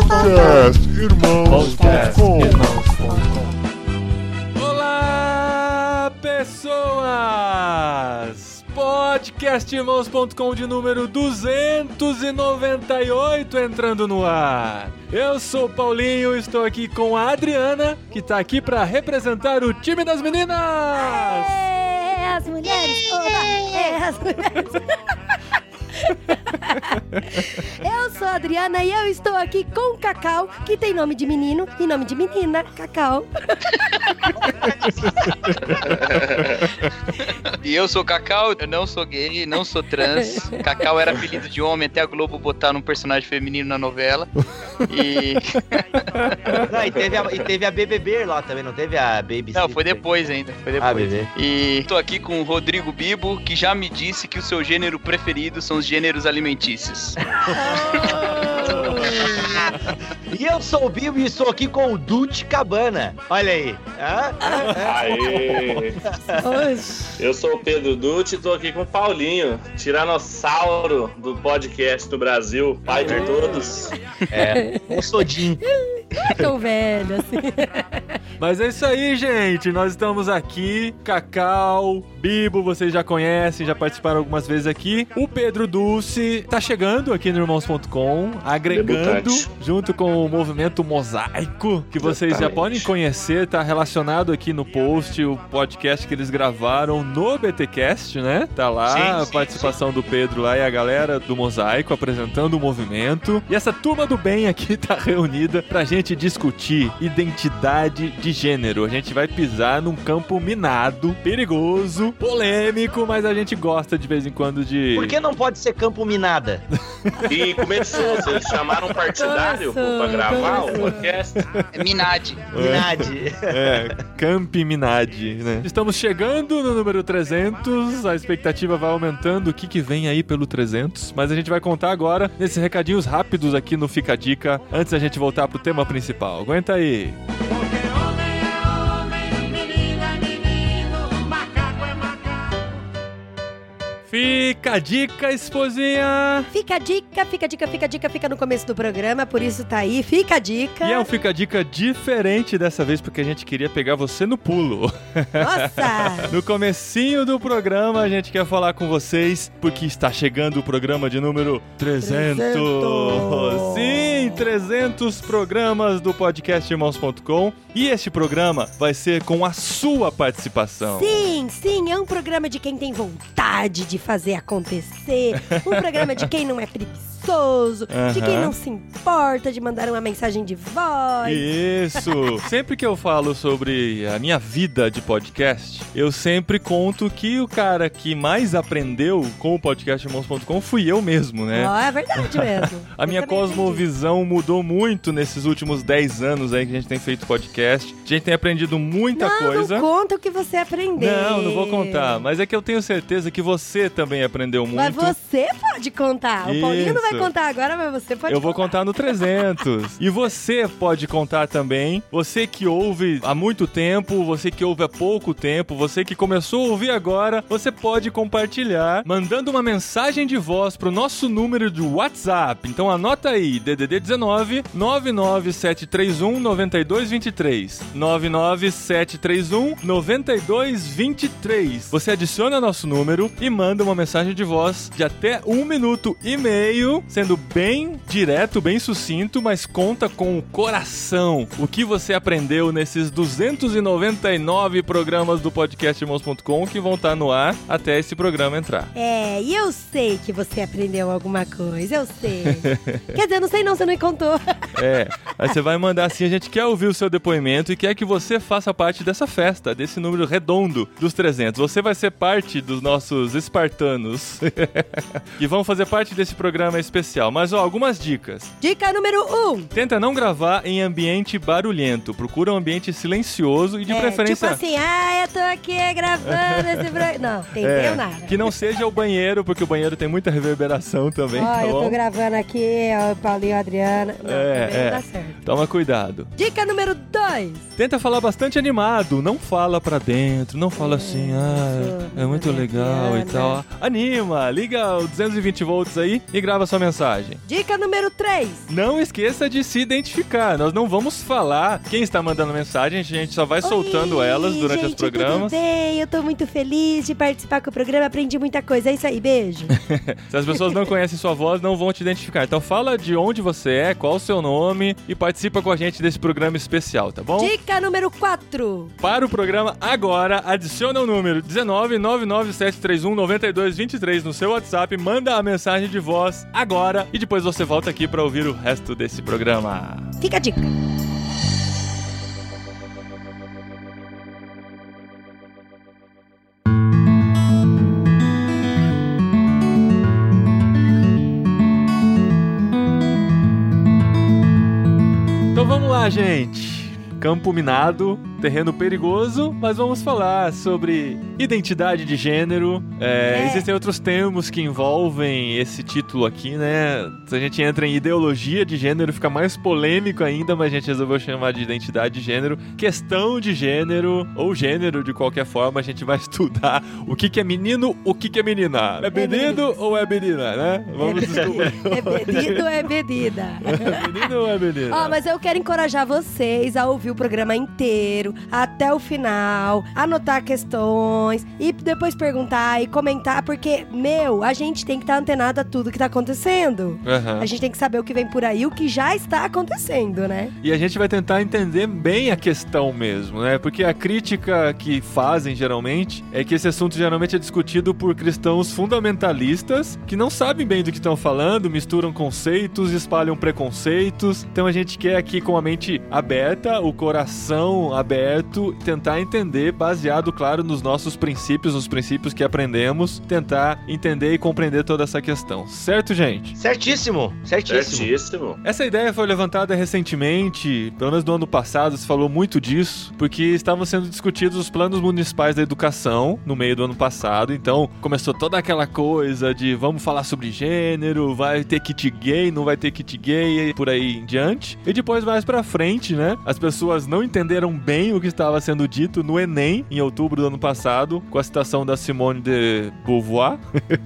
Podcast Irmãos.com Olá, pessoas! Podcastirmãos.com de número 298 entrando no ar. Eu sou o Paulinho, estou aqui com a Adriana, que tá aqui para representar o time das meninas. É as mulheres! Oba, é as mulheres! eu sou a Adriana e eu estou aqui com o Cacau, que tem nome de menino e nome de menina, Cacau. E eu sou Cacau, eu não sou gay, não sou trans. Cacau era apelido de homem até a Globo botar num personagem feminino na novela. E. Não, e teve, a, e teve a BBB lá também, não teve a Baby Não, foi depois ainda. Foi depois. Ah, bebê. E tô aqui com o Rodrigo Bibo, que já me disse que o seu gênero preferido são os gêneros Jesus. Oh. E eu sou o Bibo e estou aqui com o Dutch Cabana. Olha aí. Hã? Aê! Eu sou o Pedro Dutti e tô aqui com o Paulinho, tiranossauro do podcast do Brasil, pai de todos. É, um sodinho. Não é tão velho assim. Mas é isso aí, gente. Nós estamos aqui. Cacau, Bibo, vocês já conhecem, já participaram algumas vezes aqui. O Pedro Dulce tá chegando aqui no Irmãos.com, agregando Debutante. junto com o movimento Mosaico, que vocês já podem conhecer, tá relacionado aqui no post, o podcast que eles gravaram no BTcast, né? Tá lá Sim, a sim, participação do Pedro lá e a galera do Mosaico apresentando o movimento. E essa turma do bem aqui tá reunida pra gente discutir identidade de gênero. A gente vai pisar num campo minado, perigoso, polêmico, mas a gente gosta de vez em quando de. Por que não pode ser campo minada? E começou, vocês chamaram um partidário pra gravar o podcast? É Minade. Minade. É, Camp Minade, né? Estamos chegando no número 300, a expectativa vai aumentando. O que, que vem aí pelo 300? Mas a gente vai contar agora nesses recadinhos rápidos aqui no Fica a Dica, antes da gente voltar pro tema principal. Aguenta aí. Fica a dica, esposinha! Fica a dica, fica a dica, fica a dica, fica no começo do programa, por isso tá aí. Fica a dica. E é um Fica a Dica diferente dessa vez, porque a gente queria pegar você no pulo. Nossa! No comecinho do programa, a gente quer falar com vocês, porque está chegando o programa de número 300. 300. Sim, 300 programas do podcast Irmãos.com. E este programa vai ser com a sua participação. Sim, sim, é um programa de quem tem vontade de fazer acontecer. Um programa de quem não é preguiçoso, de quem não se importa de mandar uma mensagem de voz. Isso! sempre que eu falo sobre a minha vida de podcast, eu sempre conto que o cara que mais aprendeu com o podcast Irmãos.com fui eu mesmo, né? Ó, é verdade mesmo. A Eu minha cosmovisão mudou muito nesses últimos 10 anos aí que a gente tem feito podcast. A gente tem aprendido muita não, coisa. Não conta o que você aprendeu. Não, não vou contar. Mas é que eu tenho certeza que você também aprendeu muito. Mas você pode contar. O Paulinho não vai Isso. Contar agora, mas você pode Eu vou contar no 300. e você pode contar também. Você que ouve há muito tempo, você que ouve há pouco tempo, você que começou a ouvir agora, você pode compartilhar mandando uma mensagem de voz pro nosso número de WhatsApp. Então anota aí, DDD 19 99731 9223. 99731 9223. Você adiciona nosso número e manda uma mensagem de voz de até um minuto e meio, sendo bem direto, bem sucinto, mas conta com o coração. O que você aprendeu nesses 299 programas do podcast Irmãos.com que vão estar no ar até esse programa entrar. É, e eu sei que você aprendeu alguma coisa, eu sei. Quer dizer, eu não sei não, você não me contou. É, aí você vai mandar assim, a gente quer ouvir o seu depoimento e quer que você faça parte dessa festa, desse número redondo dos 300. Você vai ser parte dos nossos espartanos que vão fazer parte desse programa especial. Mas ó, algumas dicas. Dica número 1. Um. Tenta não gravar em ambiente barulhento. Procura um ambiente silencioso e de é, preferência Tipo assim, ah, eu tô aqui gravando esse programa. Não, entendeu é, nada. que não seja o banheiro, porque o banheiro tem muita reverberação também, Ó, tá eu tô bom? gravando aqui, ó, Paulinho e Adriana. Não, É, é. não certo. Toma cuidado. Dica número 2. Tenta falar bastante animado, não fala pra dentro, não fala assim, ah, é muito legal e tal. Anima, liga o 220 volts aí e grava sua mensagem. Dica número 3. Não esqueça de se identificar. Nós não vamos falar quem está mandando mensagem, a gente só vai soltando Oi, elas durante gente, os programas. Tudo bem? Eu tô muito feliz de participar com o programa, aprendi muita coisa. É isso aí, beijo. Se as pessoas não conhecem sua voz, não vão te identificar. Então fala de onde você é, qual o seu nome e participa com a gente desse programa especial, tá bom? Dica número 4. Para o programa agora, adiciona o número 19 99731 9223 no seu WhatsApp, manda a mensagem de voz agora e depois você volta aqui para ouvir o resto desse programa. Fica a dica. Então vamos lá, gente. Campo minado, terreno perigoso, mas vamos falar sobre identidade de gênero. É, É. Existem outros termos que envolvem esse título aqui, né? Se a gente entra em ideologia de gênero, fica mais polêmico ainda, mas a gente resolveu chamar de identidade de gênero. Questão de gênero, ou gênero de qualquer forma, a gente vai estudar o que, que é menino, o que, que é menina. É menino menino. ou é menina, né? Vamos descobrir. É pedido ou é bebida? É menino ou é menina? Ó, mas eu quero encorajar vocês a ouvir o programa inteiro, até o final, anotar questões e depois perguntar e comentar, porque, meu, a gente tem que estar antenado a tudo que tá acontecendo. Aham. A gente tem que saber o que vem por aí, o que já está acontecendo, né? E a gente vai tentar entender bem a questão mesmo, né? Porque a crítica que fazem geralmente é que esse assunto geralmente é discutido por cristãos fundamentalistas que não sabem bem do que estão falando, misturam conceitos, espalham preconceitos. Então a gente quer aqui com a mente aberta, o coração aberto, tentar entender, baseado, claro, nos nossos princípios, nos princípios que aprendemos, tentar entender e compreender toda essa questão. Certo, gente? Certíssimo, certíssimo. Certíssimo. Essa ideia foi levantada recentemente, pelo menos no ano passado, se falou muito disso, porque estavam sendo discutidos os planos municipais da educação no meio do ano passado. Então começou toda aquela coisa de vamos falar sobre gênero, vai ter kit gay, não vai ter kit gay e por aí em diante. E depois mais pra frente, né? As pessoas não entenderam bem o que estava sendo dito no Enem em outubro do ano passado, com a citação da Simone de Beauvoir.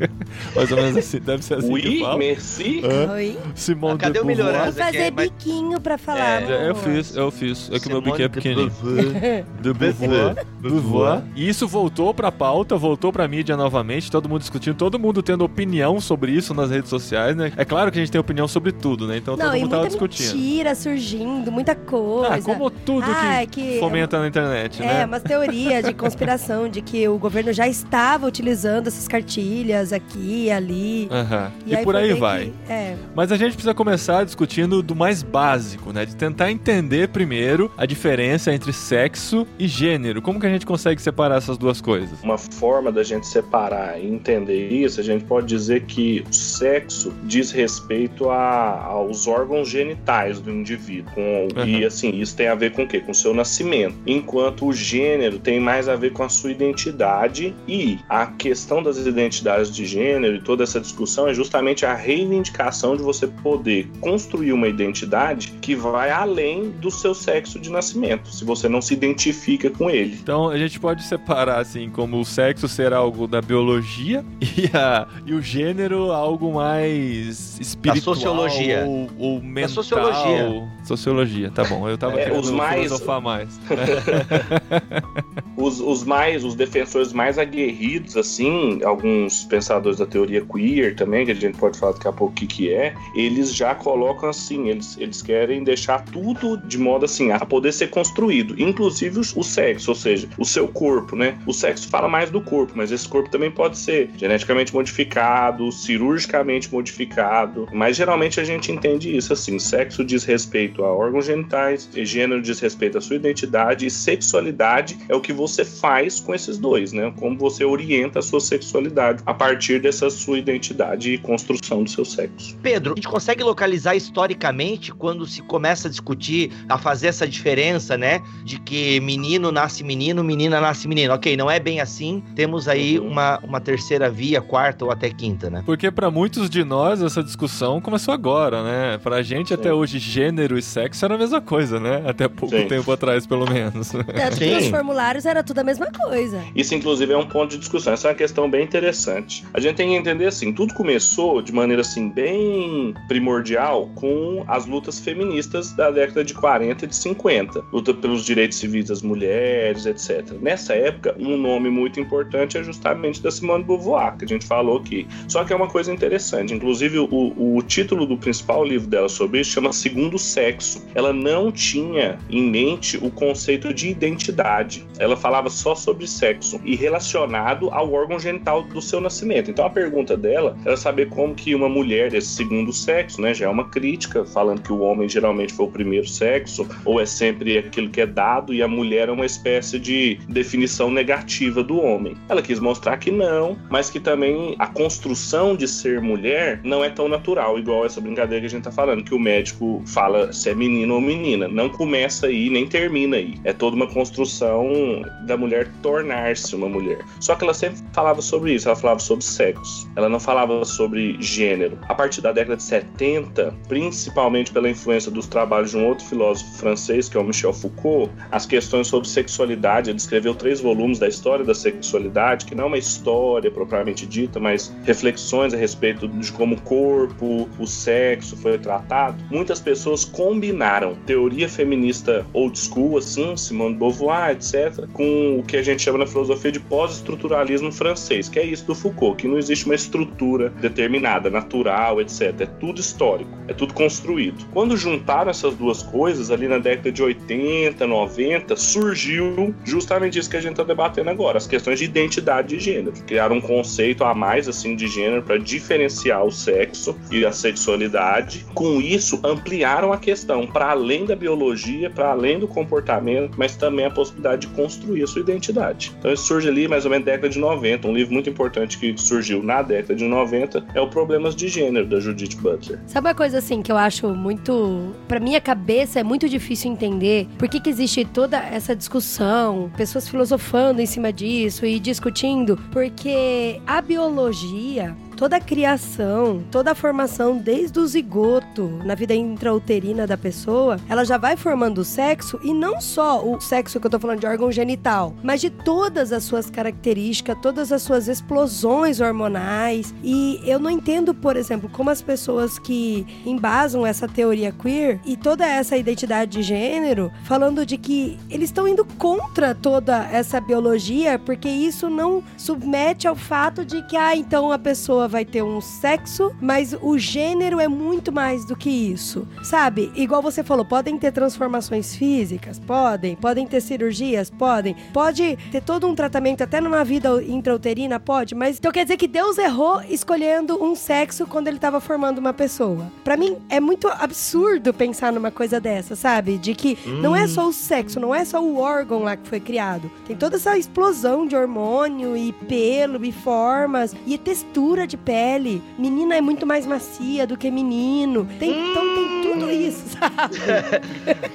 mais ou menos assim, deve ser assim que Oui, fala. merci. Hã? Oi. Simone Ah, cadê de o Beauvoir. melhorar? Vou fazer é, mas- biquinho pra falar, É, eu fiz, eu fiz. É que o meu biquinho é de pequenininho. Beauvoir. De Beauvoir. Beauvoir. E isso voltou pra pauta, voltou pra mídia novamente, todo mundo discutindo, todo mundo tendo opinião sobre isso nas redes sociais, né? É claro que a gente tem opinião sobre tudo, né? Então Não, todo e mundo tava muita discutindo. mentira surgindo, muita coisa. Ah, como tudo Ah, que, que- fomenta na internet, É, né? umas teorias de conspiração de que o governo já estava utilizando essas cartilhas aqui e ali. Aham. E, aí por aí vai. que- é. Mas a gente precisa começar discutindo do mais básico, né? De tentar entender primeiro a diferença entre sexo e gênero. Como que a gente consegue separar essas duas coisas? Uma forma da gente separar e entender isso, a gente pode dizer que o sexo diz respeito a- aos órgãos genitais do indivíduo. Com- E assim, isso tem a ver com o quê? Com o seu nascimento. Enquanto o gênero tem mais a ver com a sua identidade e a questão das identidades de gênero e toda essa discussão é justamente a reivindicação de você poder construir uma identidade que vai além do seu sexo de nascimento, se você não se identifica com ele. Então a gente pode separar assim como o sexo ser algo da biologia e, a, e o gênero algo mais espiritual sociologia. ou, ou mental. sociologia. Sociologia, tá bom. Eu tava É, querendo os mais- filosofar mais. Os, os mais, os defensores mais aguerridos, assim, alguns pensadores da teoria queer também, que a gente pode falar daqui a pouco o que, que é, eles já colocam assim, eles, eles querem deixar tudo de modo assim, a poder ser construído, inclusive o, sexo, ou seja, o seu corpo, né? O sexo fala mais do corpo, mas esse corpo também pode ser geneticamente modificado, cirurgicamente modificado, mas geralmente a gente entende isso assim, sexo diz respeito a órgãos genitais, e gênero diz respeito à sua identidade, e sexualidade é o que você faz com esses dois, né? Como você orienta a sua sexualidade a partir dessa sua identidade e construção do seu sexo. Pedro, a gente consegue localizar historicamente quando se começa a discutir, a fazer essa diferença, né? De que menino nasce menino, menina nasce menino. Ok, não é bem assim. Temos aí Uhum. uma, uma terceira via, quarta ou até quinta, né? Porque pra muitos de nós essa discussão começou agora, né? Pra gente Sim. até hoje gênero e sexo era a mesma coisa, né? Até pouco Sim. tempo atrás, pelo menos. Tanto que Sim. os formulários era tudo a mesma coisa. Isso, inclusive, é um ponto de discussão. Essa é uma questão bem interessante. A gente tem que entender assim: tudo começou de maneira assim, bem primordial com as lutas feministas da década de 40 e de 50. Luta pelos direitos civis das mulheres, etc. Nessa época, um nome muito importante é justamente da Simone de Beauvoir, que a gente falou aqui. Só que é uma coisa interessante. Inclusive, o, o título do principal livro dela sobre isso chama Segundo Sexo. Ela não tinha em mente o conceito de identidade. Ela falava só sobre sexo e relacionado ao órgão genital do seu nascimento. Então a pergunta dela era saber como que uma mulher desse segundo sexo, né, já é uma crítica falando que o homem geralmente foi o primeiro sexo ou é sempre aquilo que é dado e a mulher é uma espécie de definição negativa do homem. Ela quis mostrar que não, mas que também a construção de ser mulher não é tão natural, igual essa brincadeira que a gente tá falando, que o médico fala se é menino ou menina. Não começa aí, nem termina aí. É toda uma construção da mulher tornar-se uma mulher. Só que ela sempre falava sobre isso, ela falava sobre sexo. Ela não falava sobre gênero. A partir da década de 70, principalmente pela influência dos trabalhos de um outro filósofo francês, que é o Michel Foucault, as questões sobre sexualidade, ele escreveu três volumes da história da sexualidade, que não é uma história propriamente dita, mas reflexões a respeito de como o corpo, o sexo foi tratado. Muitas pessoas combinaram teoria feminista old school, assim, Simone de Beauvoir, etc., com o que a gente chama na filosofia de pós-estruturalismo francês, que é isso do Foucault, que não existe uma estrutura determinada, natural, etc. É tudo histórico, é tudo construído. Quando juntaram essas duas coisas, ali na década de 80, 90, surgiu justamente isso que a gente está debatendo agora, as questões de identidade de gênero. Criaram um conceito a mais, assim, de gênero para diferenciar o sexo e a sexualidade. Com isso, ampliaram a questão para além da biologia, para além do comportamento, mas também a possibilidade de construir a sua identidade. Então, isso surge ali mais ou menos na década de 90. Um livro muito importante que surgiu na década de 90 é o Problemas de Gênero, da Judith Butler. Sabe uma coisa assim que eu acho muito. Pra minha cabeça é muito difícil entender por que, que existe toda essa discussão, pessoas filosofando em cima disso e discutindo, porque a biologia. Toda a criação, toda a formação desde o zigoto na vida intrauterina da pessoa, ela já vai formando o sexo e não só o sexo que eu tô falando de órgão genital, mas de todas as suas características, todas as suas explosões hormonais. E eu não entendo, por exemplo, como as pessoas que embasam essa teoria queer e toda essa identidade de gênero, falando de que eles estão indo contra toda essa biologia, porque isso não submete ao fato de que, ah, então a pessoa vai ter um sexo, mas o gênero é muito mais do que isso. Sabe? Igual você falou, podem ter transformações físicas? Podem. Podem ter cirurgias? Podem. Pode ter todo um tratamento até numa vida intrauterina? Pode. Mas então quer dizer que Deus errou escolhendo um sexo quando ele estava formando uma pessoa. Pra mim é muito absurdo pensar numa coisa dessa, sabe? De que não é só o sexo, não é só o órgão lá que foi criado. Tem toda essa explosão de hormônio e pelo e formas e textura de pele. Menina é muito mais macia do que menino. Tem, Então tem tudo isso, sabe?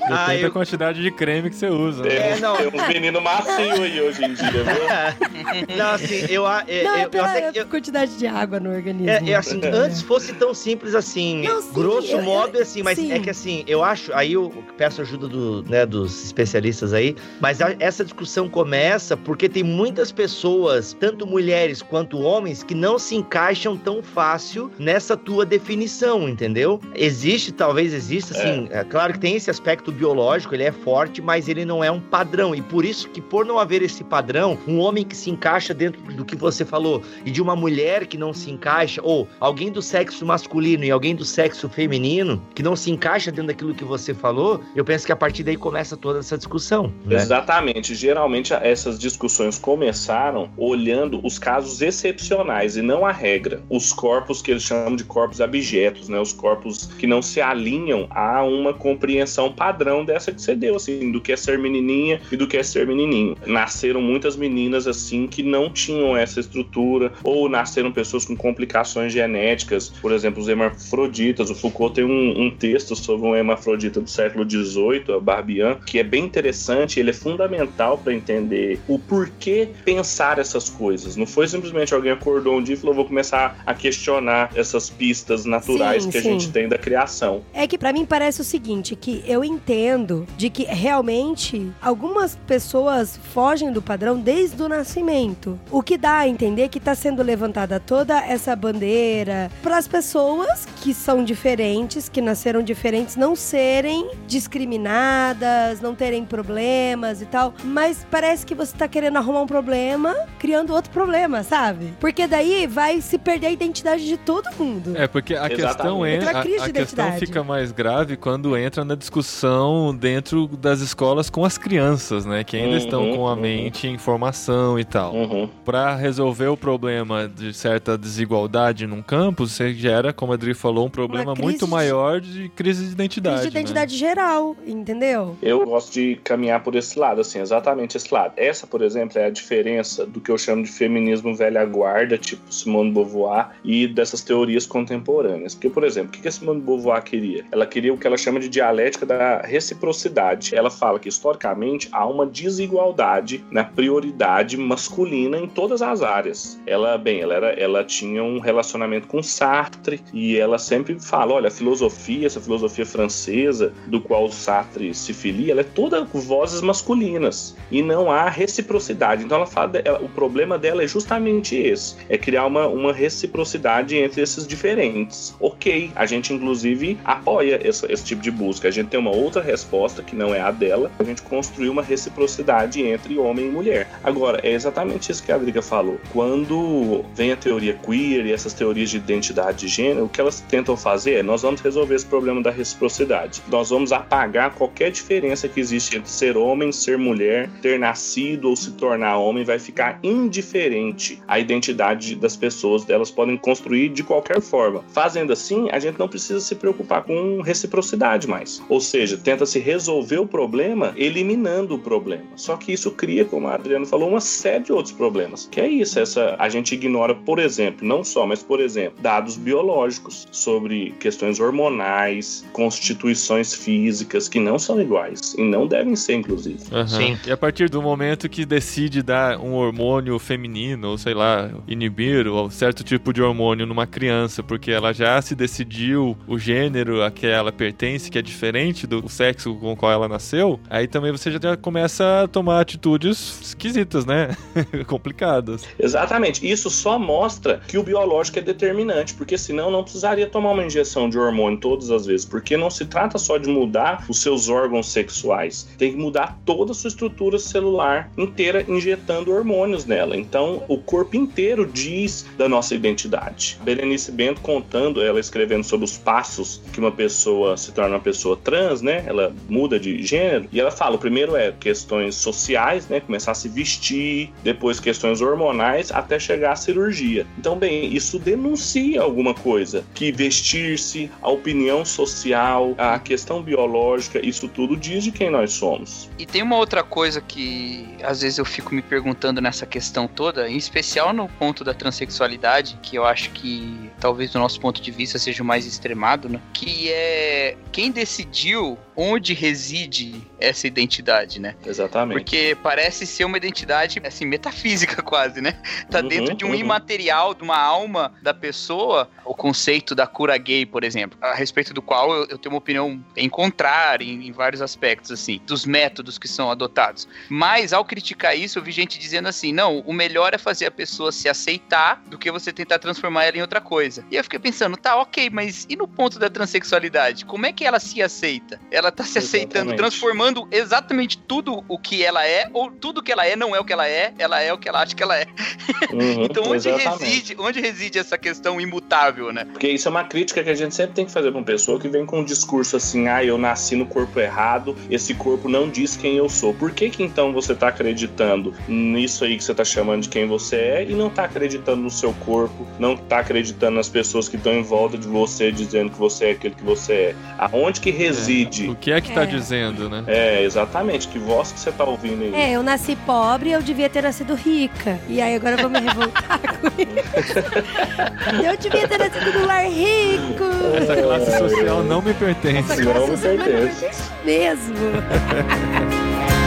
Ah, Depende da eu- quantidade de creme que você usa. né? Tem, É, não. tem uns meninos macios aí hoje em dia, viu? Não, assim, eu, a- é, não, eu, é eu pela até- eu- quantidade de água no organismo. É, é assim, antes fosse tão simples assim. Não, sim, grosso eu- modo é assim, mas sim. é que assim, eu acho, aí eu peço ajuda do, né, dos especialistas aí, mas a- essa discussão começa porque tem muitas pessoas, tanto mulheres quanto homens, que não se encaixam tão fácil nessa tua definição, entendeu? Existe, talvez exista, assim, é. claro que tem esse aspecto biológico, ele é forte, mas ele não é um padrão, e por isso que por não haver esse padrão, um homem que se encaixa dentro do que você falou, e de uma mulher que não se encaixa, ou alguém do sexo masculino e alguém do sexo feminino que não se encaixa dentro daquilo que você falou, eu penso que a partir daí começa toda essa discussão. Né? Exatamente. Geralmente essas discussões começaram olhando os casos excepcionais e não a regra. Os corpos que eles chamam de corpos abjetos, né? Os corpos que não se alinham a uma compreensão padrão dessa que você deu, assim, do que é ser menininha e do que é ser menininho. Nasceram muitas meninas assim que não tinham essa estrutura ou nasceram pessoas com complicações genéticas, por exemplo, os hermafroditas. O Foucault tem um, um texto sobre um hermafrodita do século XVIII, a Barbian, que é bem interessante, ele é fundamental para entender o porquê pensar essas coisas. Não foi simplesmente alguém acordou um dia e falou: vou começar a questionar essas pistas naturais Sim, que a sim. gente tem da criação. É que pra mim parece o seguinte, que eu entendo de que realmente algumas pessoas fogem do padrão desde o nascimento. O que dá a entender que tá sendo levantada toda essa bandeira para as pessoas que são diferentes, que nasceram diferentes, não serem discriminadas, não terem problemas e tal. Mas parece que você tá querendo arrumar um problema, criando outro problema, sabe? Porque daí vai se perder a identidade de todo mundo. É, porque a Exatamente. questão é. Entra a A, crise de a questão identidade. fica mais grave quando entra na discussão dentro das escolas com as crianças, né? Que ainda Uhum, estão com a uhum. mente em formação e tal. Uhum. Pra resolver o problema de certa desigualdade num campus, você gera, como a Adri falou, um problema muito de- maior de crise de identidade. Crise de né? identidade geral, entendeu? Eu gosto de caminhar por esse lado, assim, exatamente esse lado. Essa, por exemplo, é a diferença do que eu chamo de feminismo velha guarda, tipo Simone de Beauvoir, e dessas teorias contemporâneas. Porque, por exemplo, o que a Simone de Beauvoir queria? Ela queria o que ela chama de dialética da reciprocidade. Ela fala que, historicamente, há uma desigualdade na prioridade masculina em todas as áreas. Ela, bem, ela, era, ela tinha um relacionamento com Sartre, e ela sempre fala, olha, a filosofia, essa filosofia francesa, do qual Sartre se filia, ela é toda vozes masculinas e não há reciprocidade. Então ela fala, ela- o problema dela é justamente esse, é criar uma, uma reciprocidade entre esses diferentes. Ok, a gente inclusive apoia esse tipo de busca. A gente tem uma outra resposta que não é a dela. A gente construiu uma reciprocidade entre homem e mulher. Agora é exatamente isso que a Adriga falou. Quando vem a teoria queer e essas teorias de identidade de gênero, o que elas tentam fazer é nós vamos resolver esse problema da reciprocidade. Nós vamos apagar qualquer diferença que existe entre ser homem, ser mulher, ter nascido ou se tornar homem, vai ficar indiferente à identidade das pessoas, elas podem construir de qualquer forma. Fazendo assim, a gente não precisa se preocupar com reciprocidade mais. Ou seja, tenta-se resolver o problema eliminando o problema. Só que isso cria, como a Adriana falou, uma série de outros problemas. Que é isso, essa a gente ignora, por exemplo, não só, mas por exemplo, dados biológicos sobre questões hormonais, constituições físicas que não são iguais e não devem ser, inclusive. Aham. Sim. E a partir do momento que decide dar um hormônio feminino, ou sei lá, inibir um certo tipo de hormônio numa criança, porque ela já se decidiu o gênero a que ela pertence, que é diferente do sexo com o qual ela nasceu, aí também você já começa a tomar atitudes esquisitas, né? Complicadas. Exatamente. Isso só mostra que o biológico é determinante, porque senão não precisaria tomar uma injeção de hormônio todas as vezes, porque não se trata só de mudar os seus órgãos sexuais, tem que mudar toda a sua estrutura celular inteira injetando hormônios nela. Então, o corpo inteiro diz da nossa identidade. Berenice Bento contando, ela escrevendo sobre os passos que uma pessoa se torna uma pessoa trans, né? Ela muda de gênero e ela fala, o primeiro é questões sociais, né? Começar a se vestir, depois questões hormonais, até chegar à cirurgia. Então, bem, isso denuncia alguma coisa, que vestir-se, a opinião social, a questão biológica, isso tudo diz de quem nós somos. E tem uma outra coisa que às vezes eu fico me perguntando nessa questão toda, em especial no ponto da transexualidade, que eu acho que talvez do nosso ponto de vista seja o mais extremado, né? Que é quem decidiu onde reside essa identidade, né? Exatamente. Porque parece ser uma identidade, assim, metafísica quase, né? Tá Uhum, dentro de um uhum. imaterial, de uma alma da pessoa, o conceito da cura gay, por exemplo, a respeito do qual eu, eu tenho uma opinião em contrária em, em vários aspectos, assim, dos métodos que são adotados. Mas, ao criticar isso, eu vi gente dizendo assim, não, o melhor é fazer a pessoa se aceitar do que você tentar transformar ela em outra coisa. E eu fiquei pensando, tá, ok, mas e no ponto da transexualidade? Como é que ela se aceita? Ela tá se aceitando, Exatamente. transformando exatamente tudo o que ela é, ou tudo que ela é não é o que ela é, ela é o que ela acha que ela é. Uhum, Então onde exatamente. reside, onde reside essa questão imutável, né? Porque isso é uma crítica que a gente sempre tem que fazer pra uma pessoa que vem com um discurso assim, ah, eu nasci no corpo errado, esse corpo não diz quem eu sou. Por que que então você tá acreditando nisso aí que você tá chamando de quem você é e não tá acreditando no seu corpo, não tá acreditando nas pessoas que estão em volta de você dizendo que você é aquilo que você é? Aonde que reside? O que é que tá É. dizendo, né? É, exatamente, que voz que você tá ouvindo aí? É, eu nasci pobre, eu devia ter nascido rica. E aí agora eu vou me revoltar com isso. Eu devia ter nascido num lar rico. Essa classe social não me pertence. Essa Não classe me social não me pertence. pertence mesmo.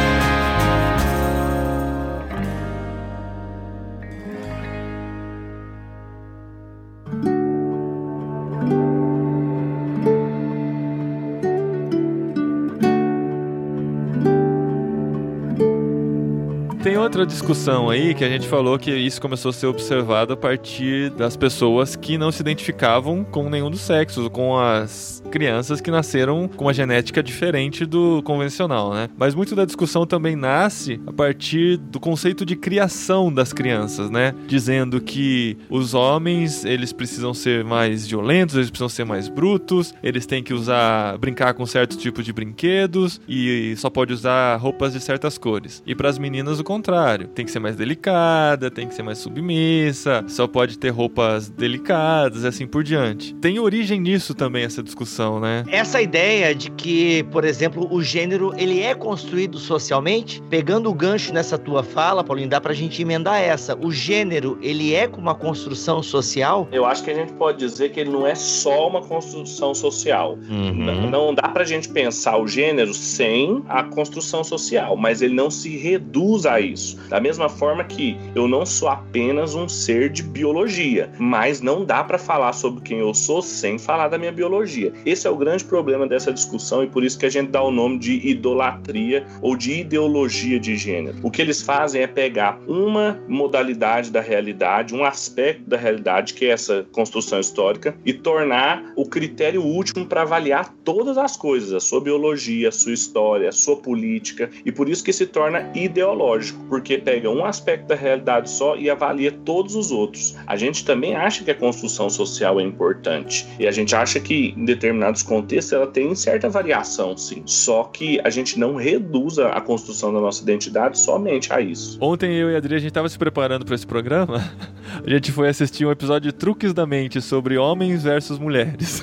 outra discussão aí que a gente falou que isso começou a ser observado a partir das pessoas que não se identificavam com nenhum dos sexos, com as crianças que nasceram com uma genética diferente do convencional, né? Mas muito da discussão também nasce a partir do conceito de criação das crianças, né? Dizendo que os homens, eles precisam ser mais violentos, eles precisam ser mais brutos, eles têm que usar, brincar com certos tipos de brinquedos e só pode usar roupas de certas cores. E para as meninas o contrário, tem que ser mais delicada, tem que ser mais submissa, só pode ter roupas delicadas e assim por diante. Tem origem nisso também essa discussão, né? Essa ideia de que, por exemplo, o gênero ele é construído socialmente, pegando o gancho nessa tua fala, Paulinho, dá pra gente emendar essa. O gênero, ele é com uma construção social? Eu acho que a gente pode dizer que ele não é só uma construção social. Uhum. Não, não dá pra gente pensar o gênero sem a construção social, mas ele não se reduz a isso. Da mesma forma que eu não sou apenas um ser de biologia, mas não dá pra falar sobre quem eu sou sem falar da minha biologia. Esse é o grande problema dessa discussão e por isso que a gente dá o nome de idolatria ou de ideologia de gênero. O que eles fazem é pegar uma modalidade da realidade, um aspecto da realidade, que é essa construção histórica, e tornar o critério último para avaliar todas as coisas, a sua biologia, a sua história, a sua política, e por isso que se torna ideológico, porque pega um aspecto da realidade só e avalia todos os outros. A gente também acha que a construção social é importante, e a gente acha que em determinados contextos ela tem certa variação, sim. Só que a gente não reduz a construção da nossa identidade somente a isso. Ontem eu e a Adri, a gente tava se preparando para esse programa. A gente foi assistir um episódio de Truques da Mente sobre homens versus mulheres.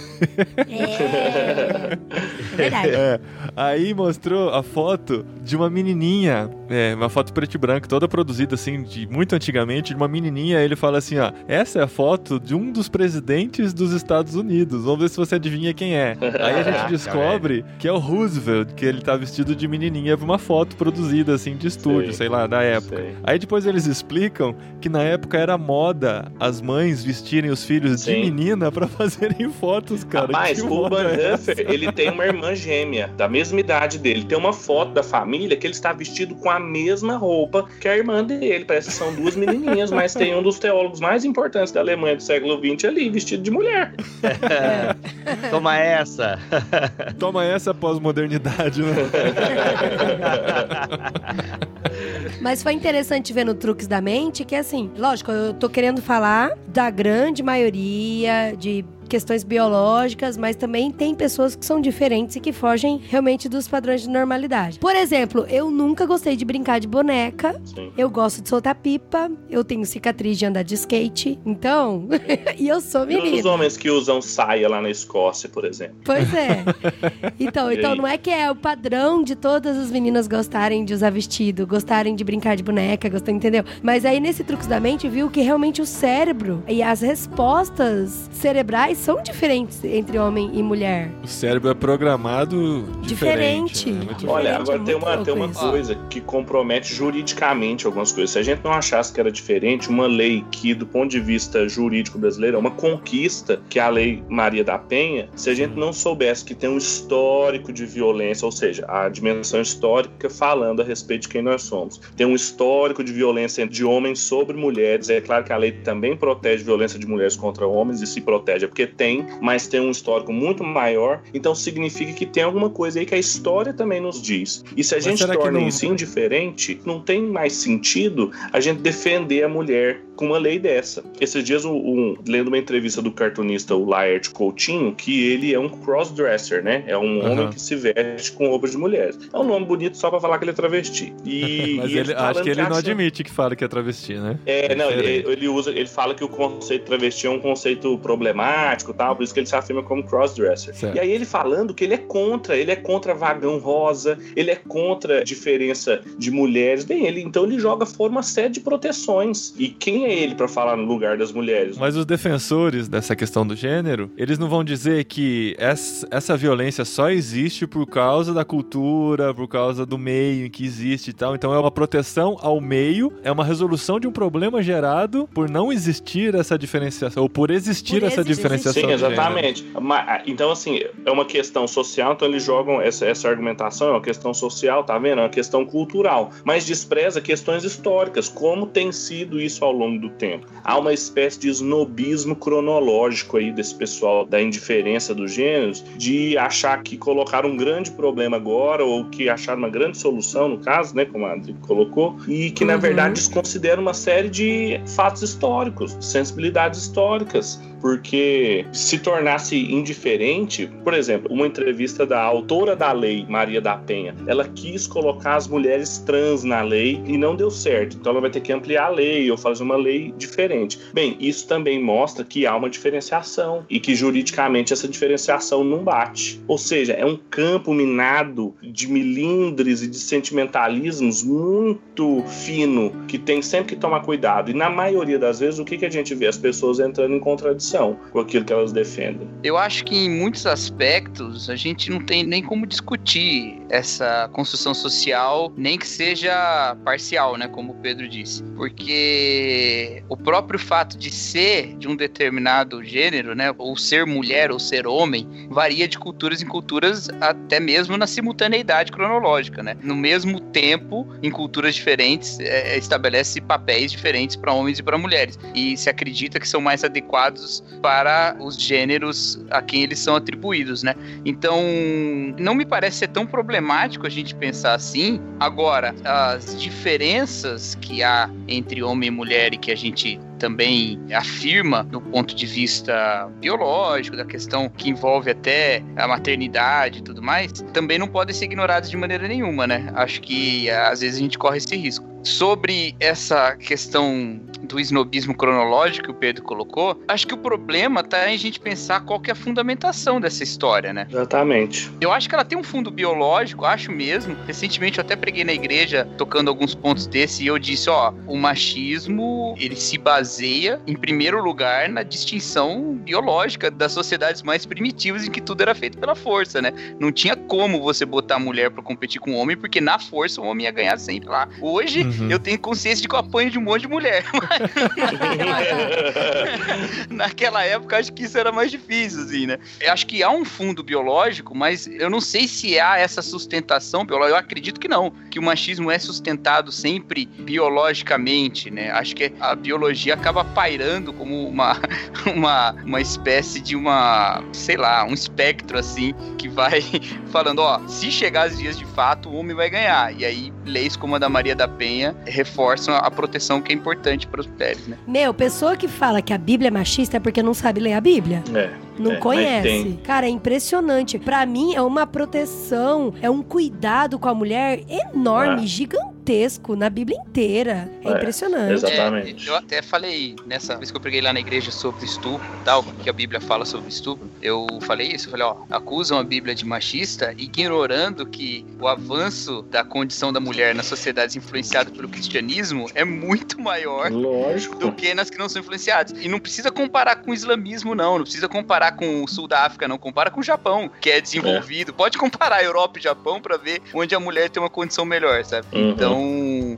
É. Verdade. É. Aí mostrou a foto de uma menininha, é, uma foto preto branco, toda produzida assim, de muito antigamente, de uma menininha. Ele fala assim: ó, essa é a foto de um dos presidentes dos Estados Unidos. Vamos ver se você adivinha quem é. Aí a gente Caraca, descobre que é o Roosevelt, que ele tá vestido de menininha, uma foto produzida assim de estúdio, sei, Sei. lá, da época. Sei. Aí depois eles explicam que na época era moda as mães vestirem os filhos de Sim. menina pra fazerem fotos, cara. Rapaz, Que o moda é ele tem uma irmã gêmea, da mesma idade dele. Tem uma foto da família que ele está vestido com a mesma roupa que a irmã dele. Parece que são duas menininhas, mas tem um dos teólogos mais importantes da Alemanha do século XX ali, vestido de mulher. Toma essa. Toma essa pós-modernidade, né? Mas foi interessante ver no Truques da Mente que, assim, lógico, eu tô querendo falar da grande maioria de questões biológicas, mas também tem pessoas que são diferentes e que fogem realmente dos padrões de normalidade. Por exemplo, eu nunca gostei de brincar de boneca. Sim. Eu gosto de soltar pipa, eu tenho cicatriz de andar de skate, então. e eu sou E os menina. homens que usam saia lá na Escócia, por exemplo. Pois é. Então, então não é que é o padrão de todas as meninas gostarem de usar vestido, gostarem de brincar de boneca, gostarem, entendeu? Mas aí nesse Truques da Mente viu que realmente o cérebro e as respostas cerebrais são diferentes entre homem e mulher. O cérebro é programado Diferente. diferente. né? Diferente, Olha, é agora tem muito uma, tem uma isso. coisa que compromete juridicamente algumas coisas. Se a gente não achasse que era diferente, uma lei que, do ponto de vista jurídico brasileiro, é uma conquista, que é a Lei Maria da Penha, se a gente não soubesse que tem um histórico de violência, ou seja, a dimensão histórica falando a respeito de quem nós somos, tem um histórico de violência de homens sobre mulheres. É claro que a lei também protege violência de mulheres contra homens, e se protege é porque tem, mas tem um histórico muito maior, então significa que tem alguma coisa aí que a história também nos diz. E se a Mas gente torna não- isso indiferente, não tem mais sentido a gente defender a mulher com uma lei dessa. Esses dias, um, um- lendo uma entrevista do cartunista, o Laerte Coutinho, que ele é um crossdresser, né? É um Aham. homem que se veste com roupas de mulheres. É um nome bonito só pra falar que ele é travesti. E, Mas e ele, acho falando que ele não admite que fala que é travesti, né? é, não, ele, ele usa, ele fala que o conceito travesti é um conceito problemático, tal, por isso que ele se afirma como crossdresser. Certo. E aí ele falando que ele é contra, ele é contra vagão rosa, ele é contra diferença de mulheres. Bem, ele então ele joga fora uma série de proteções. E quem é ele pra falar no lugar das mulheres? Mas os defensores dessa questão do gênero, eles não vão dizer que essa, essa violência só existe por causa da cultura, por causa do meio em que existe e tal. Então é uma proteção ao meio, é uma resolução de um problema gerado por não existir essa diferenciação, ou por existir Por essa existir, diferenciação. Sim, exatamente. Ma- Então, assim, é uma questão social, então eles jogam essa, essa argumentação, é uma questão social, tá vendo? É uma questão cultural, mas despreza questões históricas, como tem sido isso ao longo do tempo. Há uma espécie de snobismo cronológico aí desse pessoal da indiferença dos gêneros, de achar que colocaram um grande problema agora, ou que acharam uma grande solução, no caso, né, como a Adri colocou, e que, na Uhum. verdade, desconsideram uma série de fatos históricos, sensibilidades históricas porque se tornasse indiferente, por exemplo, uma entrevista da autora da lei, Maria da Penha, ela quis colocar as mulheres trans na lei e não deu certo. Então ela vai ter que ampliar a lei ou fazer uma lei diferente. Bem, isso também mostra que há uma diferenciação e que juridicamente essa diferenciação não bate. Ou seja, é um campo minado de milindres e de sentimentalismos muito fino que tem sempre que tomar cuidado. E na maioria das vezes, o que, que a gente vê? As pessoas entrando em contradição com aquilo que elas defendem. Eu acho que em muitos aspectos a gente não tem nem como discutir essa construção social, nem que seja parcial, né, como o Pedro disse. Porque o próprio fato de ser de um determinado gênero, né, ou ser mulher ou ser homem, varia de culturas em culturas até mesmo na simultaneidade cronológica, né? No mesmo tempo, em culturas diferentes, é, estabelece papéis diferentes para homens e para mulheres. E se acredita que são mais adequados para os gêneros a quem eles são atribuídos, né? Então, não me parece ser tão problemático a gente pensar assim. Agora, as diferenças que há entre homem e mulher e que a gente também afirma do ponto de vista biológico, da questão que envolve até a maternidade e tudo mais, também não podem ser ignoradas de maneira nenhuma, né? Acho que às vezes a gente corre esse risco. Sobre essa questão do snobismo cronológico que o Pedro colocou, acho que o problema tá em a gente pensar qual que é a fundamentação dessa história, né? Exatamente. Eu acho que ela tem um fundo biológico, acho mesmo. Recentemente eu até preguei na igreja tocando alguns pontos desse e eu disse, ó, o machismo, ele se baseia em primeiro lugar na distinção biológica das sociedades mais primitivas em que tudo era feito pela força, né? Não tinha como você botar a mulher pra competir com o homem, porque na força o homem ia ganhar sempre lá. Hoje Uhum. eu tenho consciência de que eu apanho de um monte de mulher. Naquela época, acho que isso era mais difícil, assim, né? Eu acho que há um fundo biológico, mas eu não sei se há essa sustentação biológica. Eu acredito que não, que o machismo é sustentado sempre biologicamente, né? Acho que a biologia acaba pairando como uma, uma, uma espécie de uma, sei lá, um espectro, assim, que vai falando, ó, se chegar as dias de fato, o homem vai ganhar. E aí, leis como a da Maria da Penha reforçam a proteção que é importante para as mulheres, né? Meu, pessoa que fala que a Bíblia é machista é porque não sabe ler a Bíblia. É. Não É, conhece. Cara, é impressionante. Pra mim, é uma proteção, é um cuidado com a mulher enorme, É. gigantesco na Bíblia inteira. É, É, impressionante. Exatamente. É, eu até falei nessa vez que eu preguei lá na igreja sobre estupro e tal, que a Bíblia fala sobre estupro. Eu falei isso, eu falei, ó, acusam a Bíblia de machista, ignorando que o avanço da condição da mulher nas sociedades influenciadas pelo cristianismo é muito maior Lógico. do que nas que não são influenciadas. E não precisa comparar com o islamismo, não. Não precisa comparar com o sul da África, não. Compara com o Japão, que é desenvolvido. Pode comparar a Europa e Japão pra ver onde a mulher tem uma condição melhor, sabe? Uhum. Então,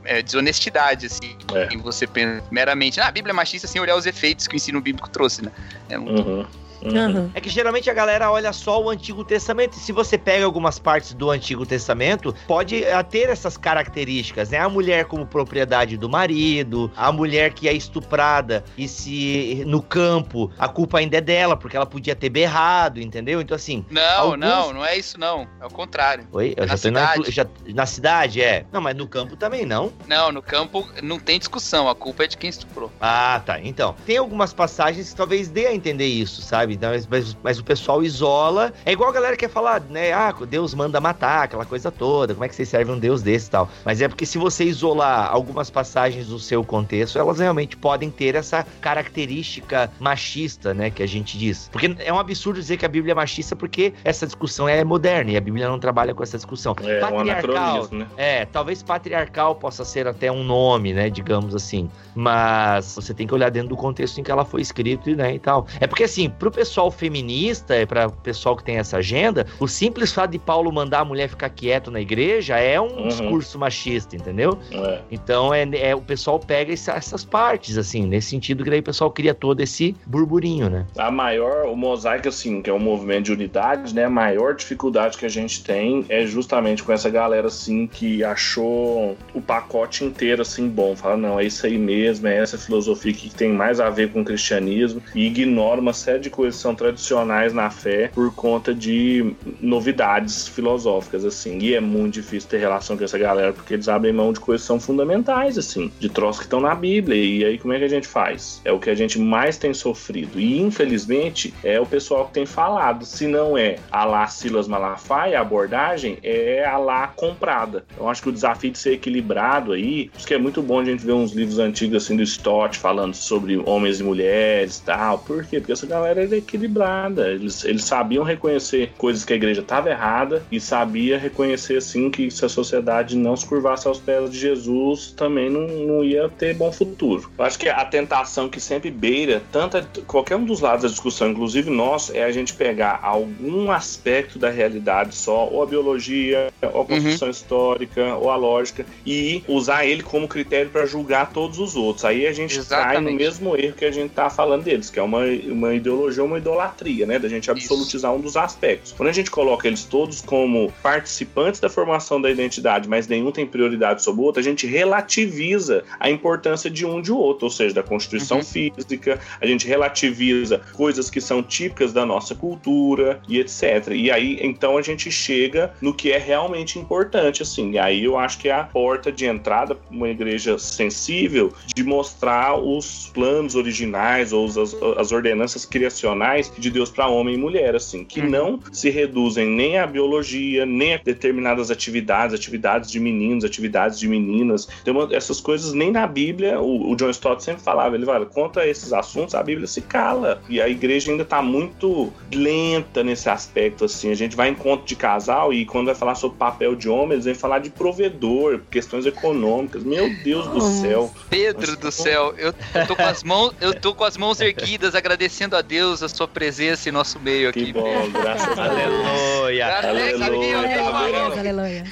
é desonestidade, assim. É. Em você pensa meramente, ah, a Bíblia é machista sem olhar os efeitos que o ensino bíblico trouxe, né? É muito Uhum. Uhum. É que geralmente a galera olha só o Antigo Testamento. E se você pega algumas partes do Antigo Testamento, pode eh, ter essas características, né? A mulher como propriedade do marido, a mulher que é estuprada e se no campo a culpa ainda é dela, porque ela podia ter berrado, entendeu? Então assim. Não, Alguns- não, não é isso não. É o contrário. Oi, eu Na já tô na, cidade. já, na cidade, é. Não, mas no campo também não. Não, no campo não tem discussão. A culpa é de quem estuprou. Ah, tá. Então, tem algumas passagens que talvez dê a entender isso, sabe? Sabe? Então, Mas, mas- mas o pessoal isola. É igual a galera quer falar, né? Ah, Deus manda matar, aquela coisa toda. Como é que vocês servem um Deus desse e tal? Mas é porque se você isolar algumas passagens do seu contexto, elas realmente podem ter essa característica machista, né? Que a gente diz. Porque é um absurdo dizer que a Bíblia é machista, porque essa discussão é moderna e a Bíblia não trabalha com essa discussão. É um anacronismo, né? É, talvez patriarcal possa ser até um nome, né, digamos assim. Mas você tem que olhar dentro do contexto em que ela foi escrita, né, e tal. É porque assim, pro pessoal feminista, é para o pessoal que tem essa agenda, o simples fato de Paulo mandar a mulher ficar quieta na igreja é um Uhum. discurso machista, entendeu? É. Então é, é- o pessoal pega essa- essas partes assim, nesse sentido que daí o pessoal cria todo esse burburinho, né? A maior, o mosaico, assim, que é um movimento de unidade, né? A maior dificuldade que a gente tem é justamente com essa galera, assim, que achou o pacote inteiro, assim, bom. Fala, não, é isso aí mesmo, é essa filosofia que tem mais a ver com o cristianismo e ignora uma série de coisas são tradicionais na fé por conta de novidades filosóficas, assim. E é muito difícil ter relação com essa galera porque eles abrem mão de coisas que são fundamentais, assim, de troços que estão na Bíblia. E aí, como é que a gente faz? É o que a gente mais tem sofrido. E, infelizmente, é o pessoal que tem falado. Se não é a lá Silas Malafaia, a abordagem, é a lá comprada. Eu acho que o desafio de ser equilibrado aí, isso que é muito bom a gente ver uns livros antigos, assim, do Stott, falando sobre homens e mulheres tal. Por quê? Porque essa galera era equilibrada. Eles, eles sabiam reconhecer coisas que a igreja estava errada e sabia reconhecer, assim, que se a sociedade não se curvasse aos pés de Jesus, também não, não ia ter bom futuro. Eu acho que a tentação que sempre beira, tanto a- qualquer um dos lados da discussão, inclusive nós, é a gente pegar algum aspecto da realidade só, ou a biologia, ou a construção histórica, ou a lógica, e usar ele como critério para julgar todos os outros. Aí a gente cai no Exatamente. mesmo erro que a gente tá falando deles, que é uma, uma ideologia, uma idolatria, né? Da gente absolutizar um dos aspectos. Quando a gente coloca eles todos como participantes da formação da identidade, mas nenhum tem prioridade sobre o outro, a gente relativiza a importância de um de outro, ou seja, da constituição Uhum. física, a gente relativiza coisas que são típicas da nossa cultura e etc. E aí, então, a gente chega no que é realmente importante, assim. E aí eu acho que é a porta de entrada para uma igreja sensível de mostrar os planos originais ou as, as ordenanças criacionais de Deus para homem e mulher, assim, que Uhum. não se reduzem nem à biologia, nem a determinadas atividades, atividades de meninos, atividades de meninas. Tem uma- essas coisas nem na Bíblia, o, o John Stott sempre falava, ele fala, contra esses assuntos, a Bíblia se cala. E a igreja ainda tá muito lenta nesse aspecto, assim. A gente vai em encontro de casal e quando vai falar sobre papel de homem, eles vêm falar de provedor, questões econômicas. Meu Deus do céu. Pedro Mas do tá bom. céu, eu, eu tô com as mãos, eu tô com as mãos erguidas, agradecendo a Deus a sua presença em nosso meio aqui. Que bom, graças a Deus. Aleluia! Deus, Aleluia? Aleluia.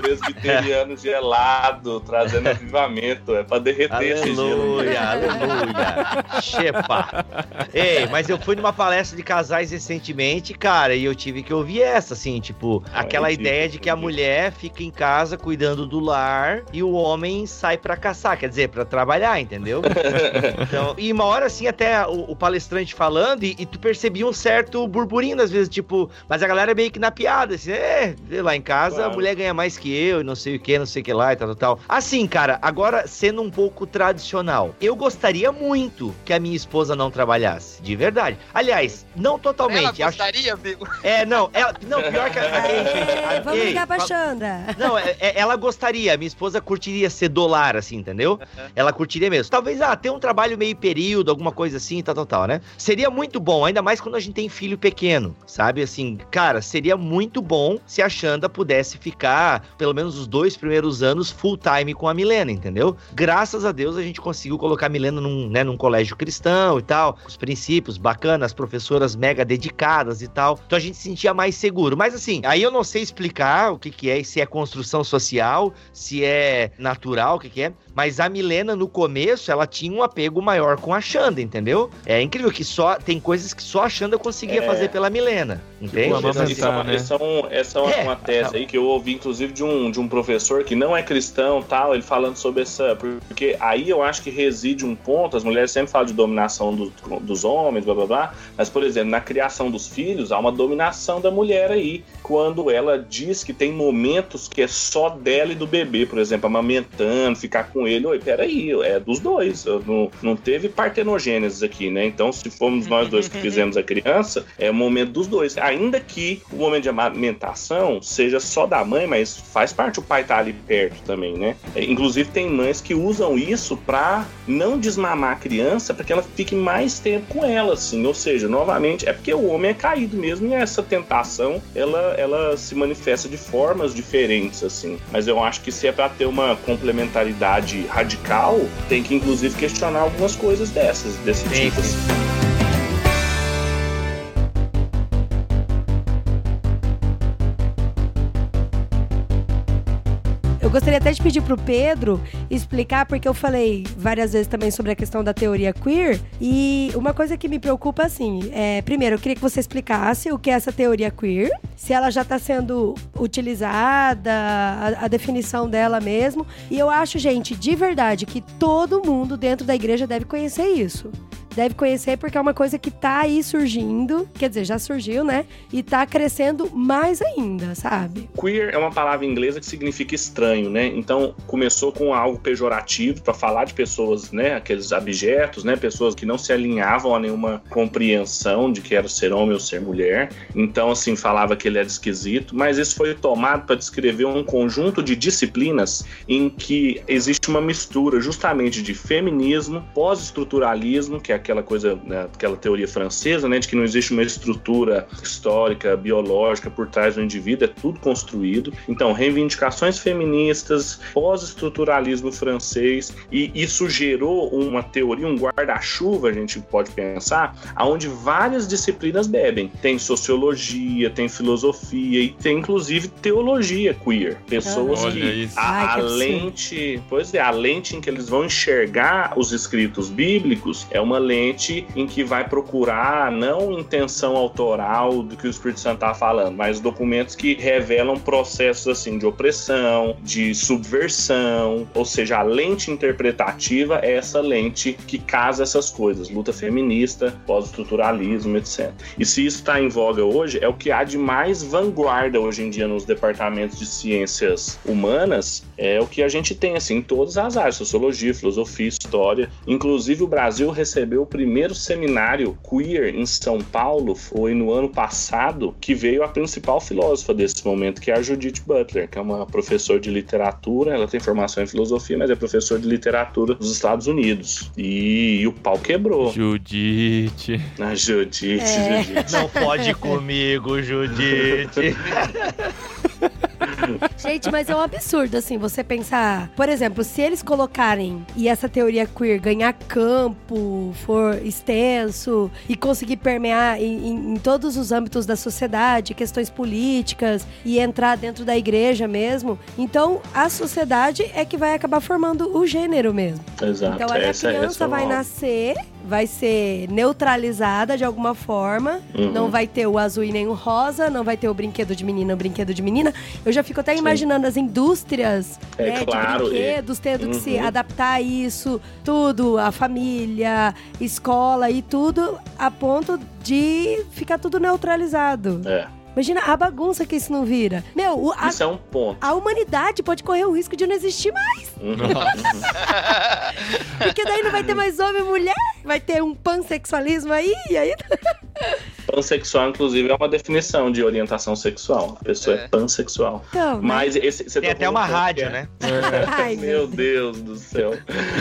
Presbiteriano gelado, trazendo avivamento. É pra derreter esse gelo. Aleluia, aleluia. Chepa. Ei, mas eu fui numa palestra de casais recentemente, cara, e eu tive que ouvir essa, assim, tipo, aquela é ideia de que a mulher fica em casa cuidando do lar e o homem sai pra caçar, quer dizer, pra trabalhar, entendeu? Então, e uma hora assim, até o, o palestrante falando, e, e tu percebia um certo burburinho, às vezes, tipo, mas a galera meio que na piada, assim, é, lá em casa, Claro. a mulher ganha mais que eu, e não sei o que, não sei o que lá e tal, tal, tal. Assim, cara, agora sendo um pouco tradicional, eu gostaria muito que a minha esposa não trabalhasse, de verdade. Aliás, não Ela totalmente. acho- gostaria, amigo? É, não, ela, não, pior que a, ei, gente, a- Vamos ei, ligar pra fala- Xanda. não, é- é- ela gostaria, minha esposa curtiria ser dolar, assim, entendeu? Ela curtiria mesmo. Talvez, ah, ter um trabalho meio período, alguma coisa assim, tal, tal, tal, né? Seria muito bom, ainda mais quando a gente tem filho pequeno, sabe? Assim, cara, seria muito bom se a Xanda pudesse ficar, pelo menos os dois primeiros anos, full time com a Milena, entendeu? Graças a Deus a gente conseguiu colocar a Milena num, né, num colégio cristão e tal, os princípios bacanas, as professoras mega dedicadas e tal. Então a gente se sentia mais seguro. Mas assim, aí eu não sei explicar o que que é, se é construção social, se é natural, o que que é. Mas a Milena, no começo, ela tinha um apego maior com a Xanda, entendeu? É incrível que só tem coisas que só a Xanda conseguia É. fazer pela Milena, entende? Tipo, Então, assim, é uma- né? Essa é, essa é uma, É, tese aí que eu ouvi, inclusive, de um, de um professor que não é cristão, tal, ele falando sobre essa. Porque aí eu acho que reside um ponto, as mulheres sempre falam de dominação do, dos homens, blá blá blá, mas, por exemplo, na criação dos filhos, há uma dominação da mulher aí, quando ela diz que tem momentos que é só dela e do bebê, por exemplo, amamentando, ficar com ele. Oi, peraí, é dos dois. Não, não teve partenogênese aqui, né? Então, se fomos nós dois que fizemos a criança, é o momento dos dois. Ainda que o momento de amamentação seja só da mãe, mas faz parte o pai estar tá ali perto também, né? É, inclusive, tem mães que usam isso para não desmamar a criança, para que ela fique mais tempo com ela, assim. Ou seja, novamente, é porque o homem é caído mesmo e essa tentação, ela, ela se manifesta de formas diferentes, assim. Mas eu acho que se é para ter uma complementaridade radical, tem que inclusive questionar algumas coisas dessas, desse tipo. Assim. Gostaria até de pedir pro Pedro explicar, porque eu falei várias vezes também sobre a questão da teoria queer. E uma coisa que me preocupa, assim, é, primeiro, eu queria que você explicasse o que é essa teoria queer, se ela já está sendo utilizada, a, a definição dela mesmo. E eu acho, gente, de verdade, que todo mundo dentro da igreja deve conhecer isso deve conhecer porque é uma coisa que tá aí surgindo, quer dizer, já surgiu, né? E tá crescendo mais ainda, sabe? Queer é uma palavra inglesa que significa estranho, né? Então começou com algo pejorativo para falar de pessoas, né? Aqueles abjetos, né? Pessoas que não se alinhavam a nenhuma compreensão de que era ser homem ou ser mulher. Então, assim, falava que ele era esquisito, mas isso foi tomado para descrever um conjunto de disciplinas em que existe uma mistura justamente de feminismo, pós-estruturalismo, que é aquela coisa, né, aquela teoria francesa, né, de que não existe uma estrutura histórica, biológica por trás do indivíduo, é tudo construído. Então, reivindicações feministas, pós-estruturalismo francês, e isso gerou uma teoria, um guarda-chuva, a gente pode pensar, aonde várias disciplinas bebem. Tem sociologia, tem filosofia e tem inclusive teologia queer. Pessoas ah, que a, Ai, a lente, pois é, a lente em que eles vão enxergar os escritos bíblicos é uma lente em que vai procurar não intenção autoral do que o Espírito Santo está falando, mas documentos que revelam processos assim de opressão, de subversão, ou seja, a lente interpretativa é essa lente que casa essas coisas, luta feminista, pós-estruturalismo, etc. E se isso está em voga hoje, é o que há de mais vanguarda hoje em dia nos departamentos de ciências humanas, é o que a gente tem assim em todas as áreas, sociologia, filosofia, história. Inclusive o Brasil recebeu o primeiro seminário queer em São Paulo foi no ano passado, que veio a principal filósofa desse momento, que é a Judith Butler, que é uma professora de literatura, ela tem formação em filosofia, mas é professora de literatura dos Estados Unidos. E, e o pau quebrou. Judite. A Judite, é. Judite. Não pode comigo, Judite. Gente, mas é um absurdo, assim, você pensar. Por exemplo, se eles colocarem e essa teoria queer ganhar campo, for extenso e conseguir permear em, em, em todos os âmbitos da sociedade, questões políticas e entrar dentro da igreja mesmo, então a sociedade é que vai acabar formando o gênero mesmo. Exato. Então a criança essa vai nascer vai ser neutralizada de alguma forma. Uhum. Não vai ter o azul e nem o rosa, não vai ter o brinquedo de menina, o brinquedo de menina. Eu já fico até Sim. imaginando as indústrias é, né, claro, de brinquedos tendo uhum. que se uhum. adaptar a isso, tudo, a família, escola e tudo, a ponto de ficar tudo neutralizado. É. Imagina a bagunça que isso não vira. Meu, a, isso é um ponto. A humanidade pode correr o risco de não existir mais. Porque daí não vai ter mais homem e mulher, vai ter um pansexualismo aí, e aí. Pansexual, inclusive, é uma definição de orientação sexual. A pessoa é, é pansexual. Então, Mas né? esse, Tem tá até uma rádio, é... né? É. Ai, meu Deus do céu.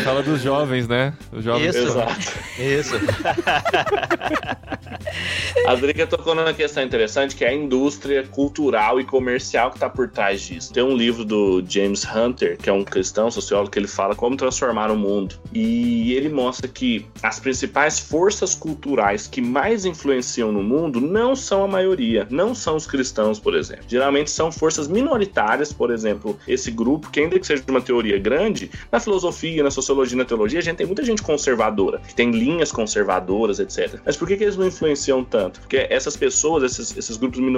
Fala dos jovens, né? Os jovens. Isso. Exato. Isso. a Drica tocou numa questão interessante que é a indústria cultural e comercial que está por trás disso. Tem um livro do James Hunter, que é um cristão sociólogo, que ele fala como transformar o mundo. E ele mostra que as principais forças culturais que mais influenciam no mundo não são a maioria, não são os cristãos, por exemplo. Geralmente são forças minoritárias, por exemplo, esse grupo, que ainda que seja uma teoria grande, na filosofia, na sociologia, na teologia, a gente tem muita gente conservadora, que tem linhas conservadoras, etc. Mas por que, que eles não influenciam tanto? Porque essas pessoas, esses, esses grupos minoritários,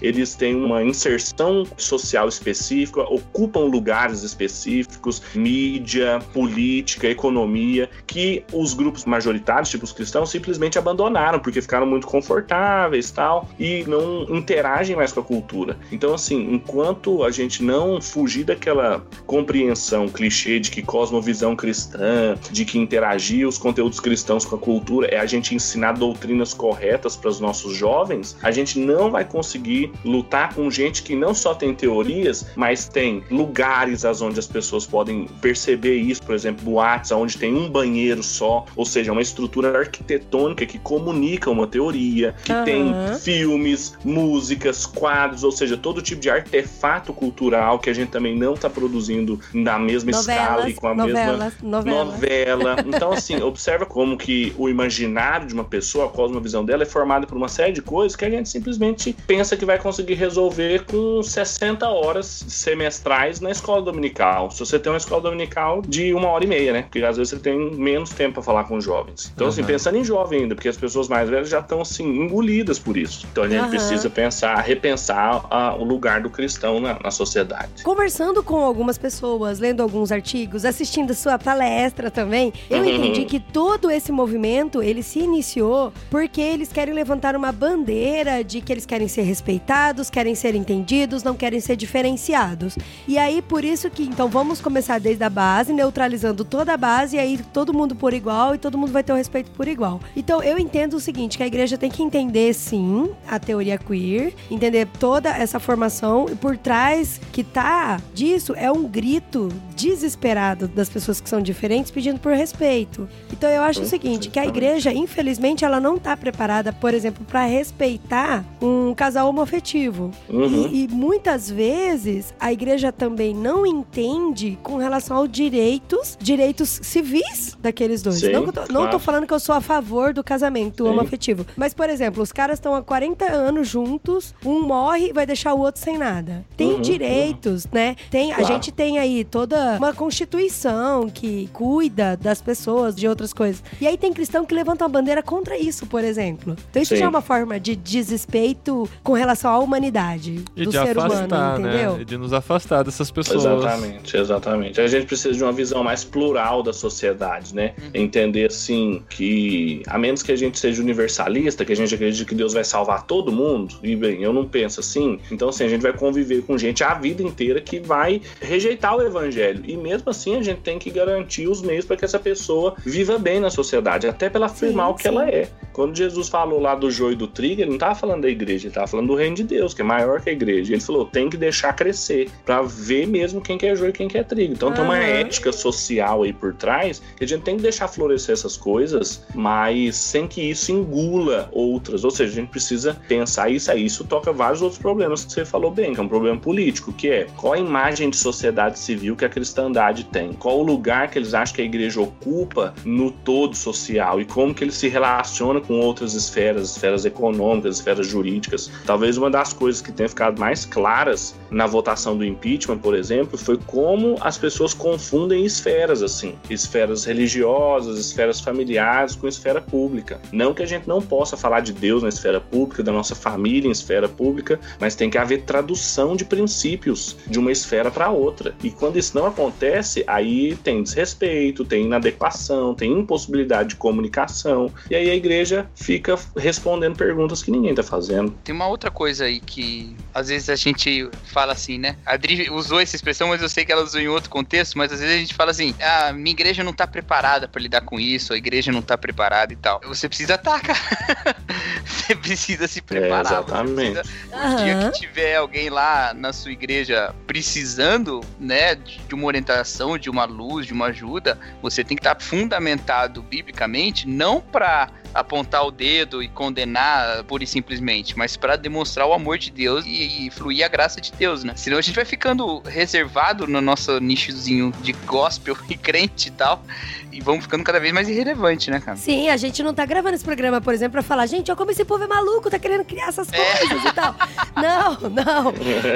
eles têm uma inserção social específica, ocupam lugares específicos, mídia, política, economia, que os grupos majoritários, tipo os cristãos, simplesmente abandonaram, porque ficaram muito confortáveis tal, e não interagem mais com a cultura. Então, assim, enquanto a gente não fugir daquela compreensão clichê de que cosmovisão cristã, de que interagir os conteúdos cristãos com a cultura é a gente ensinar doutrinas corretas para os nossos jovens, a gente não vai conseguir lutar com gente que não só tem teorias, mas tem lugares onde as pessoas podem perceber isso, por exemplo, boates onde tem um banheiro só, ou seja, uma estrutura arquitetônica que comunica uma teoria, que Aham. tem filmes, músicas, quadros, ou seja, todo tipo de artefato cultural que a gente também não está produzindo na mesma escala e com a mesma novelas, novelas. novela. Então, assim, observa como que o imaginário de uma pessoa, a cosmovisão dela, é formada por uma série de coisas que a gente simplesmente pensa que vai conseguir resolver com 60 horas semestrais na escola dominical. Se você tem uma escola dominical de uma hora e meia, né? Porque às vezes você tem menos tempo para falar com os jovens. Então, assim, Uhum. pensando em jovem ainda, porque as pessoas mais velhas já estão, assim, engolidas por isso. Então, a gente Aham. precisa pensar, repensar ah, o lugar do cristão na, na sociedade. Conversando com algumas pessoas, lendo alguns artigos, assistindo sua palestra também, eu Uhum. entendi que todo esse movimento, ele se iniciou porque eles querem levantar uma bandeira de que eles querem ser respeitados, querem ser entendidos, não querem ser diferenciados. E aí, por isso que, então, vamos começar desde a base, neutralizando toda a base, e aí todo mundo por igual e todo mundo vai ter o respeito por igual. Então, eu entendo o seguinte, que a igreja tem que entender, sim, a teoria queer, entender toda essa formação, e por trás que tá disso é um grito desesperado das pessoas que são diferentes pedindo por respeito. Então, eu acho o seguinte, que a igreja, infelizmente, ela não tá preparada, por exemplo, para respeitar um casal homoafetivo. Uhum. E, e muitas vezes a igreja também não entende com relação aos direitos, direitos civis daqueles dois. Sim, não tô, não claro. tô falando que eu sou a favor do casamento Sim. homoafetivo. Mas, por exemplo, os caras estão há 40 anos juntos, um morre e vai deixar o outro sem nada. Tem Uhum, direitos, né? Tem, A Claro. gente tem aí toda uma constituição que cuida das pessoas, de outras coisas. E aí tem cristão que levanta uma bandeira contra isso, por exemplo. Então isso Sim. já é uma forma de desrespeito com relação à humanidade E do de ser afastar, humano, entendeu? né? E de nos afastar dessas pessoas. Exatamente, exatamente. A gente precisa de uma visão mais plural da sociedade, né? Entender assim que, a menos que a gente seja universalista, que a gente acredite que Deus vai salvar todo mundo, e bem, eu não penso assim, então assim, a gente vai conviver com gente a vida inteira que vai rejeitar o evangelho. E mesmo assim a gente tem que garantir os meios para que essa pessoa viva bem na sociedade, até pela afirmar Sim, o que sim. ela é. Quando Jesus falou lá do joio e do trigo, ele não estava falando da igreja, ele estava falando do reino de Deus, que é maior que a igreja. Ele falou, tem que deixar crescer, para ver mesmo quem que é joio e quem que é trigo. Então tem uma ética social aí por trás, que a gente tem que deixar florescer essas coisas, mas sem que isso engula outras. Ou seja, a gente precisa pensar isso aí. Isso toca vários outros problemas que você falou bem, que é um problema político, que é qual a imagem de sociedade civil que a cristandade tem? Qual o lugar que eles acham que a igreja ocupa no todo social e como que ele se relaciona com outras esferas, esferas econômicas, esferas jurídicas. Talvez uma das coisas que tenha ficado mais claras na votação do impeachment, por exemplo, foi como as pessoas confundem esferas assim, esferas religiosas, esferas familiares com esfera pública. Não que a gente não possa falar de Deus na esfera pública, da nossa família em esfera pública, mas tem que haver tradução de princípios de uma esfera para outra. E quando isso não acontece, aí tem desrespeito, tem inadequação, tem impossibilidade de comunicação, e aí a igreja fica respondendo perguntas que ninguém tá fazendo. Tem uma outra coisa aí que às vezes a gente fala assim, né? A Adri usou essa expressão, mas eu sei que ela usou em outro contexto, mas às vezes a gente fala assim: ah, minha igreja não tá preparada pra lidar com isso, a igreja não tá preparada e tal. Você precisa estar, cara. Você precisa se preparar. você exatamente. precisa- O dia que tiver alguém lá na sua igreja precisando, né, de de uma orientação, de uma luz, de uma ajuda, você tem que estar fundamentado biblicamente, não pra apontar o dedo e condenar pura e simplesmente, mas pra demonstrar o amor de Deus e, e fluir a graça de Deus, né? Senão a gente vai ficando reservado no nosso nichozinho de gospel e crente e tal, e vamos ficando cada vez mais irrelevante, né, cara? Sim, a gente não tá gravando esse programa, por exemplo, pra falar, gente, ó, como esse povo é maluco, tá querendo criar essas coisas e tal. Não, não.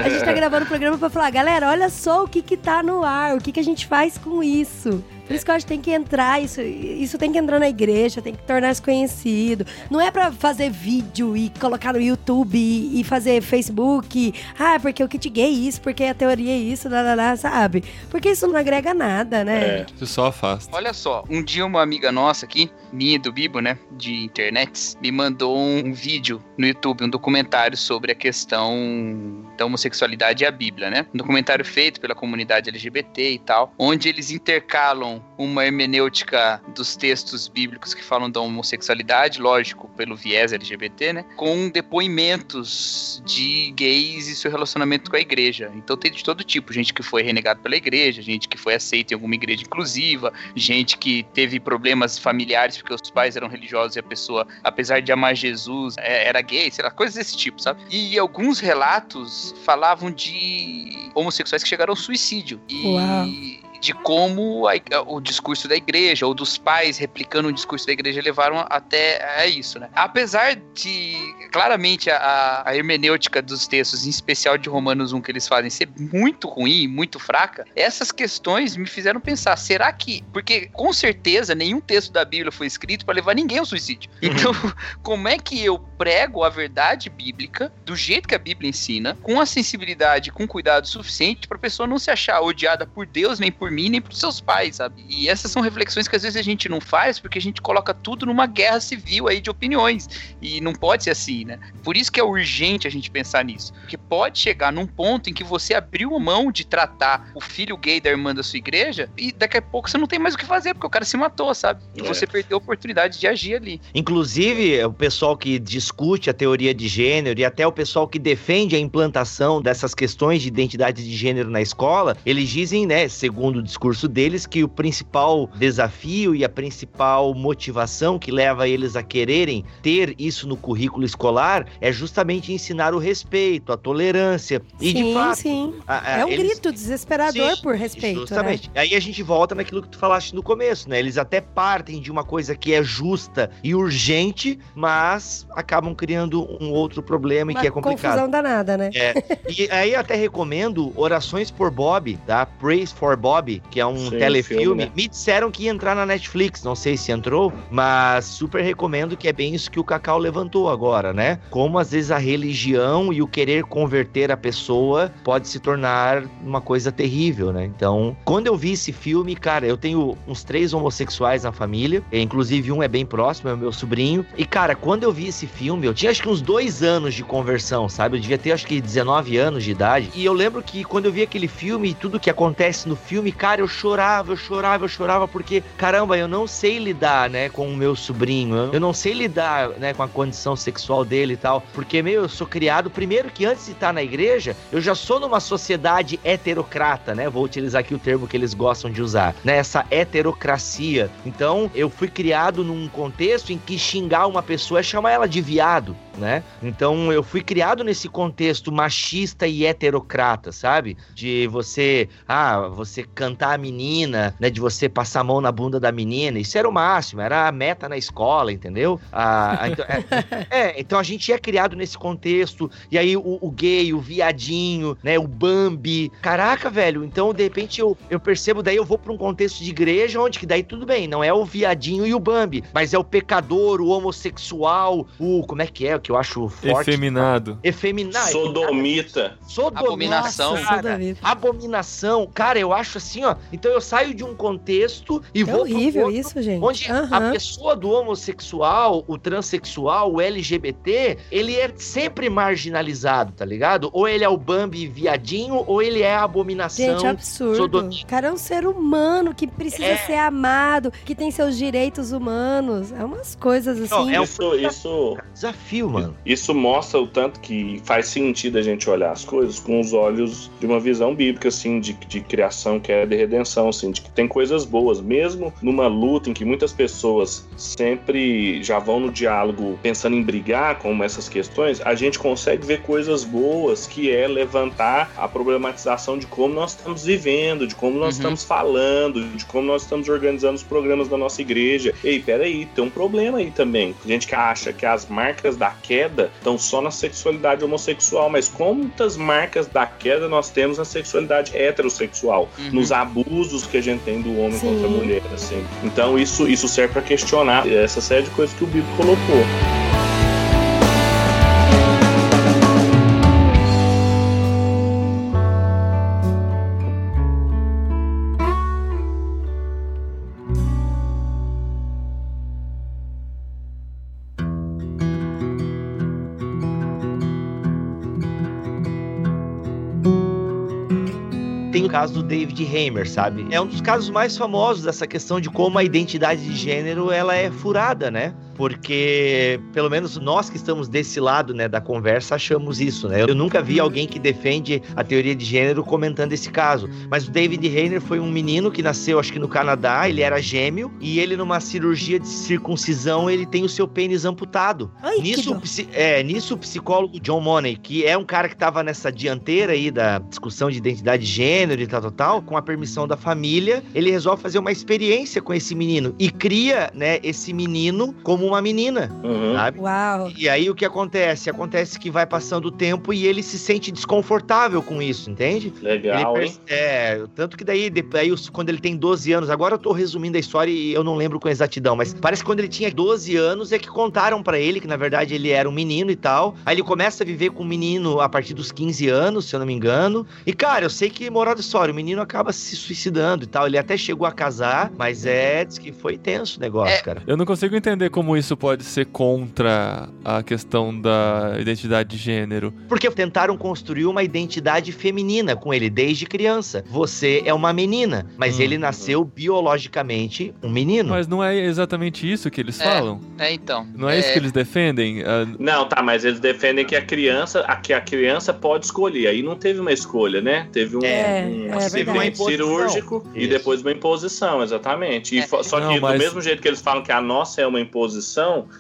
A gente tá gravando o programa pra falar, galera, olha só o que que tá no ar, o que que a gente faz com isso. Por isso que eu acho que tem que entrar, isso, isso tem que entrar na igreja, tem que tornar-se conhecido. Não é pra fazer vídeo e colocar no YouTube e, e fazer Facebook. Ah, porque o kit gay é isso, porque a teoria é isso, lá, lá, lá, sabe? Porque isso não agrega nada, né? É. Isso só afasta. Olha só, um dia uma amiga nossa aqui, minha do Bibo, né, de internet, me mandou um vídeo no YouTube, um documentário sobre a questão da homossexualidade e a Bíblia, né? Um documentário feito pela comunidade LGBT e tal, onde eles intercalam uma hermenêutica dos textos bíblicos que falam da homossexualidade, lógico, pelo viés LGBT, né, com depoimentos de gays e seu relacionamento com a igreja. Então tem de todo tipo, gente que foi renegado pela igreja, gente que foi aceita em alguma igreja inclusiva, gente que teve problemas familiares porque os pais eram religiosos e a pessoa, apesar de amar Jesus, é- era gay, sei lá, coisas desse tipo, sabe? E alguns relatos falavam de homossexuais que chegaram ao suicídio. E Uau. De como a- o discurso da igreja ou dos pais replicando o discurso da igreja levaram até a isso, né? Apesar de claramente a, a hermenêutica dos textos, em especial de Romanos 1 que eles fazem ser muito ruim, muito fraca, essas questões me fizeram pensar, será que porque com certeza nenhum texto da Bíblia foi escrito para levar ninguém ao suicídio. Então, como é que eu prego a verdade bíblica do jeito que a Bíblia ensina, com a sensibilidade, com cuidado suficiente para a pessoa não se achar odiada por Deus, nem por mim, nem por seus pais, sabe? E essas são reflexões que às vezes a gente não faz porque a gente coloca tudo numa guerra civil aí de opiniões. E não pode ser assim, né? Por isso que é urgente a gente pensar nisso. Porque pode chegar num ponto em que você abriu mão de tratar o filho gay da irmã da sua igreja e daqui a pouco você não tem mais o que fazer, porque o cara se matou, sabe? E É. você perdeu a oportunidade de agir ali. Inclusive, o pessoal que discute a teoria de gênero e até o pessoal que defende a implantação dessas questões de identidade de gênero na escola, eles dizem, né, segundo o discurso deles, que o principal desafio e a principal motivação que leva eles a quererem ter isso no currículo escolar é justamente ensinar o respeito, a tolerância. E sim, de fato, sim. a- a- É um eles- grito desesperador Sim, por respeito, né? Justamente. Aí a gente volta naquilo que tu falaste no começo, né? Eles até partem de uma coisa que é justa e urgente, mas acabam criando um outro problema e Uma que é complicado. confusão danada, né? É, e aí eu até recomendo Orações por Bob, tá? Praise for Bob, que é um Sim, telefilme. filme, né? Me disseram que ia entrar na Netflix, não sei se entrou, mas super recomendo que é bem isso que o Cacau levantou agora, né? Como às vezes a religião e o querer converter a pessoa pode se tornar uma coisa terrível, né? Então, quando eu vi esse filme, cara, eu tenho uns três homossexuais na família, e, inclusive um é bem próximo, é o meu sobrinho. E, cara, quando eu vi esse filme, eu tinha acho que uns dois anos de conversão, sabe? Eu devia ter acho que 19 anos de idade. E eu lembro que quando eu vi aquele filme e tudo que acontece no filme, cara, eu chorava, eu chorava, eu chorava, porque, caramba, eu não sei lidar, né, com o meu sobrinho. Eu- não sei lidar, né, com a condição sexual dele e tal. Porque, meu, eu sou criado, primeiro que antes de estar na igreja, eu já sou numa sociedade heterocrata, né? Vou utilizar aqui o termo que eles gostam de usar, né? Essa heterocracia. Então, eu fui criado num contexto em que xingar uma pessoa é chamar ela de viado, né? Então, eu fui criado nesse contexto machista e heterocrata, sabe? De você, ah, você cantar a menina, né? De você passar a mão na bunda da menina. Isso era o máximo, era a meta na escola, entendeu? Ah, então, é, é, então a gente é criado nesse contexto, e aí o, o gay, o viadinho, né, o Bambi. Caraca, velho, então de repente eu, eu percebo, daí eu vou pra um contexto de igreja, onde que daí tudo bem, não é o viadinho e o Bambi, mas é o pecador, o homossexual, o. Como é que é? Que eu acho forte. Efeminado. Efeminado. Sodomita. Sodomita. Abominação. Cara. sodomita. Abominação. Cara, eu acho assim, ó. Então eu saio de um contexto e É vou pro horrível outro isso, gente. Onde a Aham. pessoa do homossexual, o transexual, o LGBT, ele é sempre marginalizado, tá ligado? Ou ele é o Bambi viadinho, ou ele é a abominação. Gente, absurdo. sodomia. O cara é um ser humano que precisa É. ser amado, que tem seus direitos humanos. É umas coisas assim. Não, é um- Isso, isso, Desafio, mano. isso mostra o tanto que faz sentido a gente olhar as coisas com os olhos de uma visão bíblica, assim, de, de criação, que é de redenção, assim, de que tem coisas boas, mesmo numa luta em que muitas pessoas sempre já vão no diálogo pensando em brigar com essas questões, a gente consegue ver coisas boas, que é levantar a problematização de como nós estamos vivendo, de como nós Uhum. estamos falando, de como nós estamos organizando os programas da nossa igreja. Ei, peraí, tem um problema aí também. Gente que acha que as marcas da queda estão só na sexualidade homossexual, mas quantas marcas da queda nós temos na sexualidade heterossexual, Uhum. nos abusos que a gente tem do homem Sim. contra a mulher, assim. Então isso, isso serve para questionar essa série de coisas que o Bibo colocou. David Hamer, sabe? É um dos casos mais famosos dessa questão de como a identidade de gênero ela é furada, né? Porque, pelo menos nós que estamos desse lado né, da conversa, achamos isso, né? Eu nunca vi alguém que defende a teoria de gênero comentando esse caso. Mas o David Hamer foi um menino que nasceu, acho que no Canadá, ele era gêmeo, e ele, numa cirurgia de circuncisão, ele tem o seu pênis amputado. Ai, Nisso, é, nisso, o psicólogo John Money, que é um cara que estava nessa dianteira aí da discussão de identidade de gênero e tal, tal, tal, com a permissão da família, ele resolve fazer uma experiência com esse menino e cria, né, esse menino como uma menina, Uhum. sabe? Uau. E aí o que acontece? Acontece que vai passando o tempo e ele se sente desconfortável com isso, entende? Legal, Ele hein? É, tanto que daí, de- aí, os- quando ele tem 12 anos, agora eu tô resumindo a história e eu não lembro com exatidão, mas parece que quando ele tinha 12 anos é que contaram pra ele que na verdade ele era um menino e tal. Aí ele começa a viver com o menino a partir dos 15 anos, se eu não me engano. E cara, eu sei que moral da história, o menino acaba se suicidando e tal. Ele até chegou a casar, mas é, diz que foi tenso o negócio, É. cara. Eu não consigo entender como isso pode ser contra a questão da identidade de gênero. Porque tentaram construir uma identidade feminina com ele desde criança. Você é uma menina, mas Hum. ele nasceu biologicamente um menino. Mas não é exatamente isso que eles É. falam. É, então. Não é, isso que eles defendem? Não, tá, mas eles defendem que a criança, a, que a criança pode escolher. Aí não teve uma escolha, né? Teve um, É, um é acidente cirúrgico e Isso. depois uma imposição, exatamente. E É. só Não, que mas- do mesmo jeito que eles falam que a nossa é uma imposição,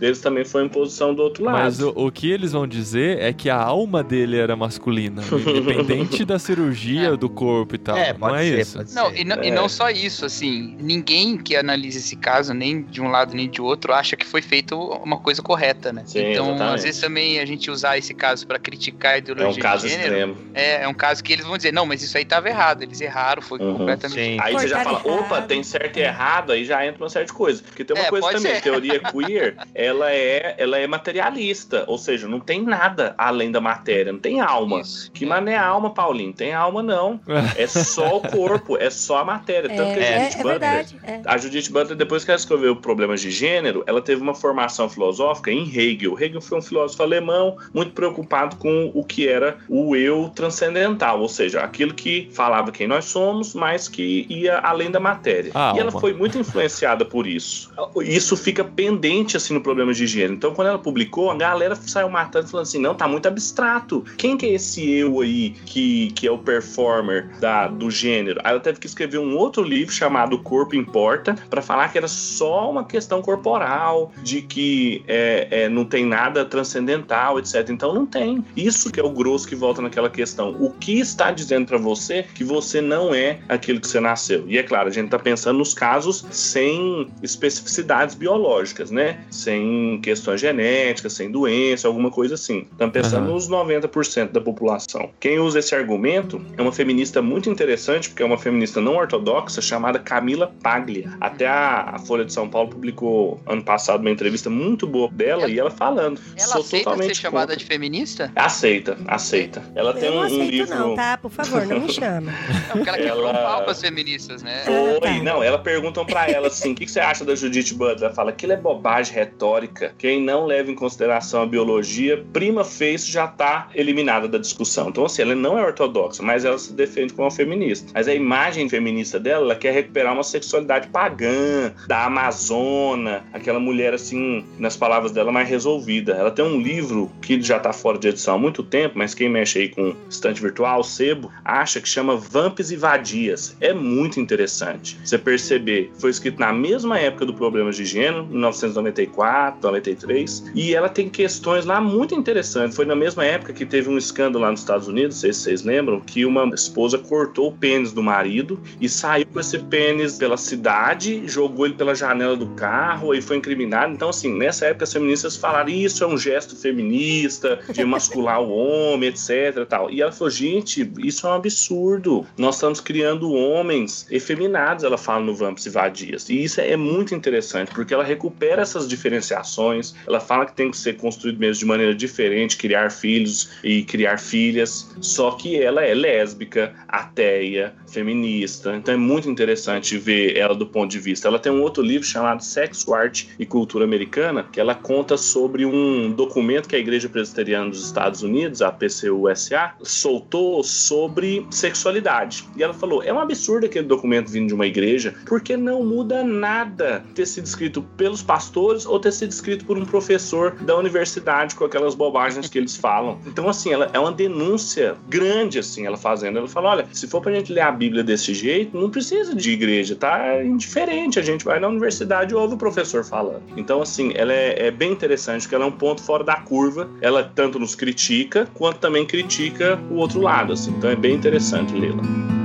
eles também foi imposição do outro lado. Mas o, o que eles vão dizer é que a alma dele era masculina, independente da cirurgia É. do corpo e tal. É, não pode é ser, isso. pode Não, ser. e não, e É. não só isso, assim, ninguém que analisa esse caso, nem de um lado nem de outro, acha que foi feito uma coisa correta, né? Sim, então, exatamente. às vezes também a gente usar esse caso pra criticar a é ideologia um caso de gênero, extremo. é, é um caso que eles vão dizer, não, mas isso aí tava errado, eles erraram, foi Uhum. completamente Sim. Aí você já fala, Cortaram opa, errado. tem certo e errado, aí já entra uma série de coisas. Porque tem uma É, coisa também, ser. teoria queer, ela é, ela é materialista, ou seja, não tem nada além da matéria, não tem alma. Isso. Que mané é alma, Paulinho? Tem alma não. É só o corpo, é só a matéria. É, Tanto que a é, Judith é Butler, verdade. é. a Judith Butler, depois que ela escreveu Problemas de Gênero, ela teve uma formação filosófica em Hegel. Hegel foi um filósofo alemão muito preocupado com o que era o eu transcendental, ou seja, aquilo que falava quem nós somos, mas que ia além da matéria. A e ela foi muito influenciada por isso. Isso fica pendente assim no Problemas de Gênero. Então, quando ela publicou, a galera saiu matando falando assim: não, tá muito abstrato. Quem que é esse eu aí que, que é o performer da, do gênero? Aí ela teve que escrever um outro livro chamado Corpo Importa para falar que era só uma questão corporal, de que é, é, não tem nada transcendental, etc. Então não tem. Isso que é o grosso que volta naquela questão. O que está dizendo para você que você não é aquilo que você nasceu? E é claro, a gente tá pensando nos casos sem especificidades biológicas, né? Sem questões genéticas, sem doença, alguma coisa assim. Estamos pensando Aham. nos 90% da população. Quem usa esse argumento é uma feminista muito interessante, porque é uma feminista não ortodoxa chamada Camila Paglia. Até a, Folha de São Paulo publicou ano passado uma entrevista muito boa dela Ela- e ela falando. Ela sou aceita totalmente ser chamada contra. de feminista? Aceita, aceita. Ela tem um, um aceito, livro. não, tá? Por favor, não me chama. Não, porque ela quebrou Ela- um pau pras feministas, né? Ah, Foi, tá. não, ela perguntam pra ela assim: o que, que você acha da Judith Butler? Ela fala: aquilo é bobagem retórica. Quem não leva em consideração a biologia, prima facie já tá eliminada da discussão. Então, assim, ela não é ortodoxa, mas ela se defende como uma feminista. Mas a imagem feminista dela, ela quer recuperar uma sexualidade pagã, da Amazona, aquela mulher assim, nas palavras dela, mais resolvida. Ela tem um livro que já tá fora de edição há muito tempo, mas quem mexe aí com estante virtual, sebo, acha que chama Vamps e Vadias. É muito interessante. Você perceber, foi escrito na mesma época do Problemas de Gênero, 1999, 94, 93. E ela tem questões lá muito interessantes. Foi na mesma época que teve um escândalo lá nos Estados Unidos, não sei se vocês lembram, que uma esposa cortou o pênis do marido e saiu com esse pênis pela cidade, jogou ele pela janela do carro e foi incriminado. Então, assim, nessa época as feministas falaram isso é um gesto feminista, de mascular o homem, etc. Tal. E ela falou, gente, isso é um absurdo. Nós estamos criando homens efeminados, ela fala no Vamps e Vadias. E isso é muito interessante, porque ela recupera essas diferenciações, ela fala que tem que ser construído mesmo de maneira diferente, criar filhos e criar filhas, só que ela é lésbica, ateia, feminista. Então é muito interessante ver ela do ponto de vista. Ela tem um outro livro chamado Sexo, Arte e Cultura Americana, que ela conta sobre um documento que a Igreja Presbiteriana dos Estados Unidos, a PCUSA, soltou sobre sexualidade. E ela falou: é um absurdo aquele documento vindo de uma igreja, porque não muda nada ter sido escrito pelos pastores ou ter sido escrito por um professor da universidade com aquelas bobagens que eles falam. Então, assim, ela é uma denúncia grande, assim, ela fazendo. Ela fala: olha, se for pra gente ler a Bíblia desse jeito, não precisa de igreja, tá indiferente. A gente vai na universidade e ouve o professor falando. Então, assim, ela é, é bem interessante, porque ela é um ponto fora da curva. Ela tanto nos critica, quanto também critica o outro lado, assim. Então é bem interessante lê-la.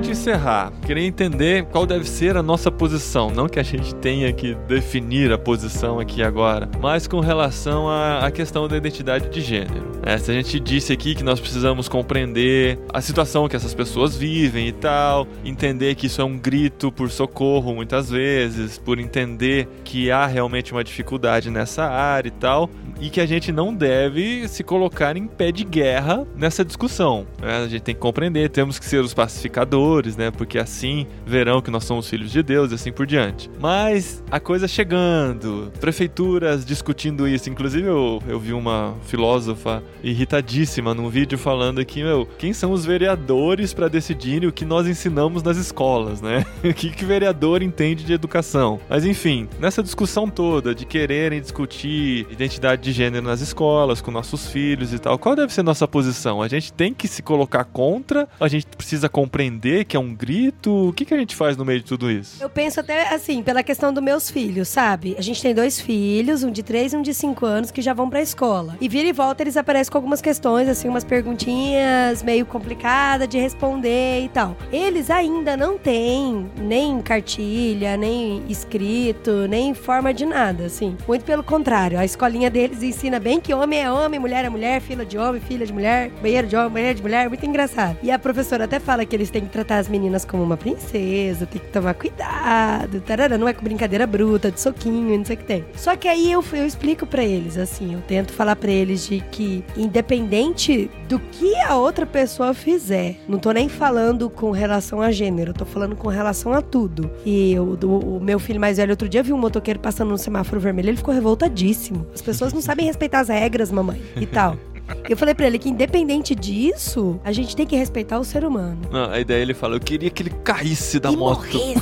Gente encerrar, queria entender qual deve ser a nossa posição. Não que a gente tenha que definir a posição aqui agora, mas com relação à, questão da identidade de gênero. É, se a gente disse aqui que nós precisamos compreender a situação que essas pessoas vivem e tal, entender que isso é um grito por socorro muitas vezes, por entender que há realmente uma dificuldade nessa área e tal, e que a gente não deve se colocar em pé de guerra nessa discussão. né? A gente tem que compreender, temos que ser os pacificadores, né? Porque assim verão que nós somos filhos de Deus e assim por diante. Mas a coisa chegando, prefeituras discutindo isso. Inclusive, eu, eu vi uma filósofa irritadíssima num vídeo falando que, meu, quem são os vereadores para decidirem o que nós ensinamos nas escolas, né? O que, que vereador entende de educação? Mas enfim, nessa discussão toda de quererem discutir identidade de gênero nas escolas, com nossos filhos e tal, qual deve ser nossa posição? A gente tem que se colocar contra? A gente precisa compreender que é um grito? O que, que a gente faz no meio de tudo isso? Eu penso até assim, pela questão dos meus filhos, sabe? A gente tem dois filhos, um de 3 e um de 5 anos, que já vão pra escola. E vira e volta eles aparecem com algumas questões, assim, umas perguntinhas meio complicadas de responder e tal. Eles ainda não têm nem cartilha, nem escrito, nem forma de nada, assim. Muito pelo contrário, a escolinha deles ensina bem que homem é homem, mulher é mulher, filha de homem, filha de mulher, banheiro de homem, banheiro de mulher, muito engraçado. E a professora até fala que eles têm que tratar as meninas como uma princesa, tem que tomar cuidado, tarará, não é com brincadeira bruta, de soquinho, não sei o que tem. Só que aí eu, eu explico pra eles, assim, eu tento falar pra eles de que, independente do que a outra pessoa fizer, não tô nem falando com relação a gênero, tô falando com relação a tudo. E eu, do- o meu filho mais velho, outro dia viu um motoqueiro passando no semáforo vermelho, ele ficou revoltadíssimo. As pessoas não sabem respeitar as regras, mamãe, e tal. Eu falei pra ele que, independente disso, a gente tem que respeitar o ser humano. Não, aí daí ele fala, eu queria que ele caísse da e moto. morresse,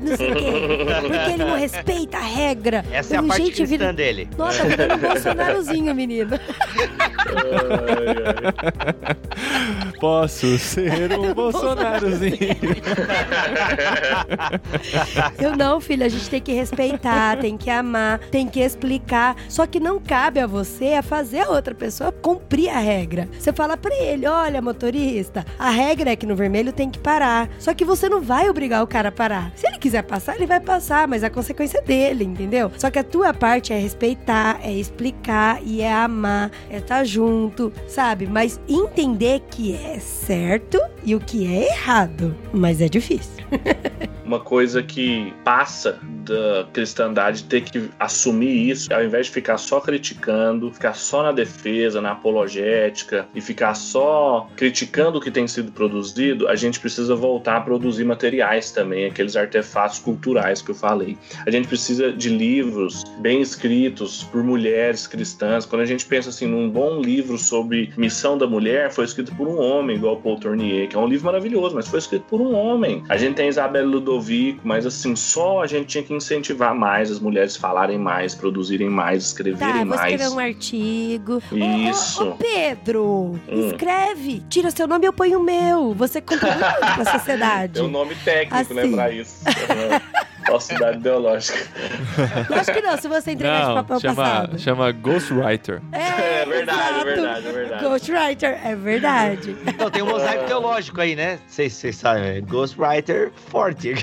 não sei o quê. Porque ele não respeita a regra. Essa é a parte gente, cristã vira- dele. Nossa, virando um Bolsonarozinho, menino. Posso ser um Bolsonarozinho. Eu não, filho, a gente tem que respeitar, tem que amar, tem que explicar. Só que não cabe a você a fazer a outra pessoa cumprir a regra. Você fala pra ele: olha, motorista, a regra é que no vermelho tem que parar. Só que você não vai obrigar o cara a parar. Se ele quiser passar, ele vai passar, mas a consequência é dele, entendeu? Só que a tua parte é respeitar, é explicar e é amar, é estar junto, sabe? Mas entender que é certo e o que é errado. Mas é difícil. uma coisa que passa da cristandade ter que assumir isso, ao invés de ficar só criticando, ficar só na defesa, na apologética e ficar só criticando o que tem sido produzido, a gente precisa voltar a produzir materiais também, aqueles artefatos culturais que eu falei. A gente precisa de livros bem escritos por mulheres cristãs. Quando a gente pensa assim num bom livro sobre missão da mulher, foi escrito por um homem, igual Paul Tournier, que é um livro maravilhoso, mas foi escrito por um homem. A gente tem Isabelle Ludovico, mas assim, só a gente tinha que que incentivar mais as mulheres falarem mais, produzirem mais, Tá, escreverem vou mais. escrever um artigo. Ô, ô, Isso. Ô, Pedro, Hum. escreve. Tira seu nome e eu ponho o meu. Você contribui com a sociedade. Tem um nome técnico, né, Assim. pra isso. Falsidade ideológica. Eu acho que não, se você entregar de papel chama, passado. chama Ghostwriter. É verdade, é exato. verdade, é verdade. Ghostwriter, é verdade. Então, tem um mosaico teológico aí, né? Vocês sabem, é Ghostwriter forte.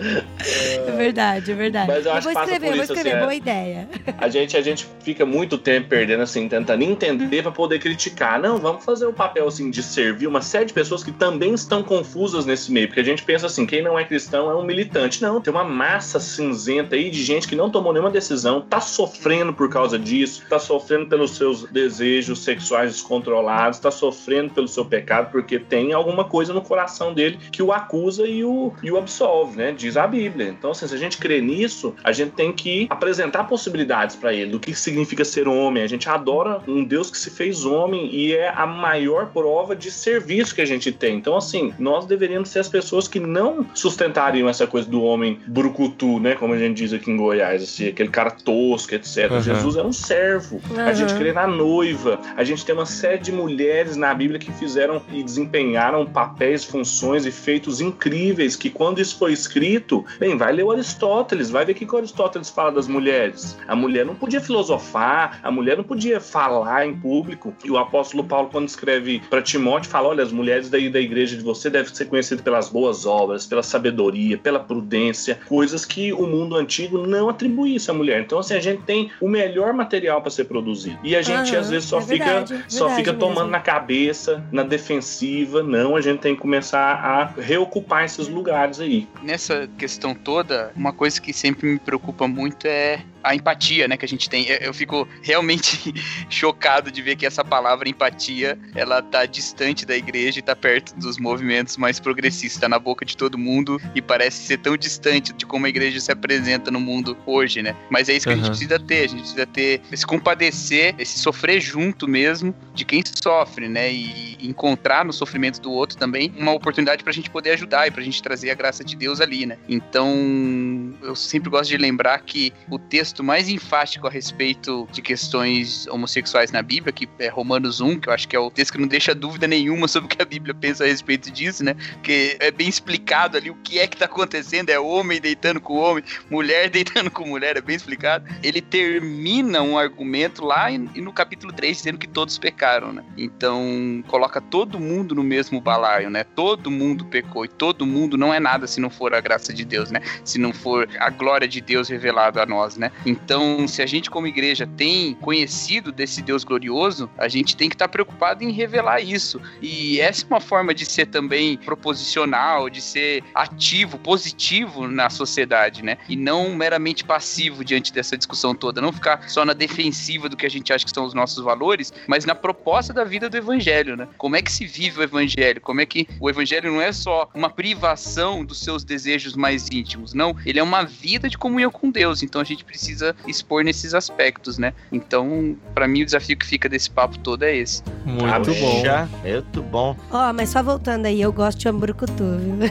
É verdade, é verdade. Mas eu acho vou que passa escrever, vou isso, escrever, assim, é- boa ideia. A gente, a gente fica muito tempo perdendo, assim, tentando entender pra poder criticar. Não, vamos fazer o papel, assim, de servir uma série de pessoas que também estão confusas nesse meio. Porque a gente pensa assim, quem não é cristão é um militante. Não, tem uma massa cinzenta aí de gente que não tomou nenhuma decisão, tá sofrendo por causa disso, tá sofrendo pelos seus desejos sexuais descontrolados, tá sofrendo pelo seu pecado, porque tem alguma coisa no coração dele que o acusa e o, e o absolve, né? Diz a Bíblia. Então, assim, se a gente crê nisso, a gente tem que apresentar possibilidades pra ele do que significa ser homem. A gente adora um Deus que se fez homem e é a maior prova de serviço que a gente tem. Então, assim, nós deveríamos ser as pessoas que não sustentariam essa coisa do homem brucutu, né? Como a gente diz aqui em Goiás, assim, aquele cara tosco, etc. Uhum. Jesus é um servo. A gente Uhum. crê na noiva. A gente tem uma série de mulheres na Bíblia que fizeram e desempenharam papéis, funções e feitos incríveis que quando isso foi escrito, bem, vai ler o Aristóteles, vai ver o que que o Aristóteles fala das mulheres. A mulher não podia filosofar, a mulher não podia falar em público. E o apóstolo Paulo, quando escreve para Timóteo, fala: olha, as mulheres daí da igreja de você devem ser conhecidas pelas boas obras, pela sabedoria, pela prudência, coisas que o mundo antigo não atribuía isso à mulher. Então, assim, a gente tem o melhor material para ser produzido. E a gente, Aham, às vezes, só é fica, verdade, só verdade fica tomando mesmo. na cabeça, na defensiva. Não, a gente tem que começar a reocupar esses lugares aí. Nessa questão toda, uma coisa que sempre me preocupa muito é a empatia, né, que a gente tem. Eu, fico realmente chocado de ver que essa palavra empatia, ela tá distante da igreja e tá perto dos movimentos mais progressistas, tá na boca de todo mundo e parece ser tão distante de como a igreja se apresenta no mundo hoje, né? Mas é isso que a gente precisa ter, a gente precisa ter esse compadecer, esse sofrer junto mesmo de quem sofre, né? E encontrar no sofrimento do outro também uma oportunidade pra gente poder ajudar e pra gente trazer a graça de Deus ali, né? Então, eu sempre gosto de lembrar que o texto mais enfático a respeito de questões homossexuais na Bíblia, que é Romanos 1, que eu acho que é o texto que não deixa dúvida nenhuma sobre o que a Bíblia pensa a respeito disso, né? Porque é bem explicado ali o que é que tá acontecendo, é homem deitando com homem, mulher deitando com mulher, é bem explicado. Ele termina um argumento lá em- no capítulo 3 dizendo que todos pecaram, né? Então, coloca todo mundo no mesmo balaio, né? Todo mundo pecou e todo mundo não é nada se não for a graça de Deus, né? Se não for a glória de Deus revelada a nós, né? Então, se a gente como igreja tem conhecido desse Deus glorioso, a gente tem que estar preocupado em revelar isso. E essa é uma forma de ser também proposicional, de ser ativo, positivo na sociedade, né? E não meramente passivo diante dessa discussão toda, não ficar só na defensiva do que a gente acha que são os nossos valores, mas na proposta da vida do evangelho, né? Como é que se vive o evangelho? Como é que o evangelho não é só uma privação dos seus desejos mais íntimos, não, ele é uma vida de comunhão com Deus. Então a gente precisa expor nesses aspectos, né? Então, pra mim o desafio que fica desse papo todo é esse. Muito bom. Puxa, Muito bom. Ó, mas só voltando aí, eu gosto de hamburgutu, viu?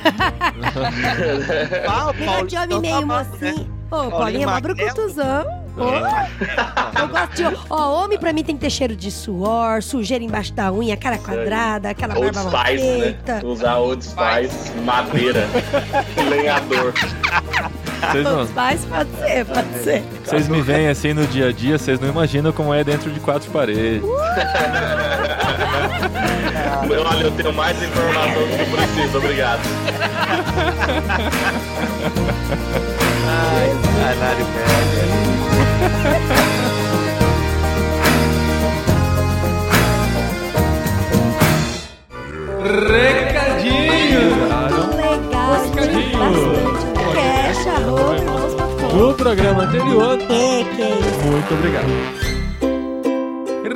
Negócio de homem meio mocinho. Ô, Paulinho é brucutuzão. Ô, Eu gosto de. Ó, homem pra mim tem que ter cheiro de suor, sujeira embaixo da unha, cara quadrada, aquela Old barba Spice, né? Usar Old Spice, madeira, lenhador. Vocês não, Mas pode ser, pode ser. vocês me veem assim no dia a dia, vocês não imaginam como é dentro de quatro paredes. Olha, eu tenho mais informação do que eu preciso, obrigado. Ai, canário velho. Recadinho! Legal, Recadinho. No programa anterior, Que que é isso? muito obrigado.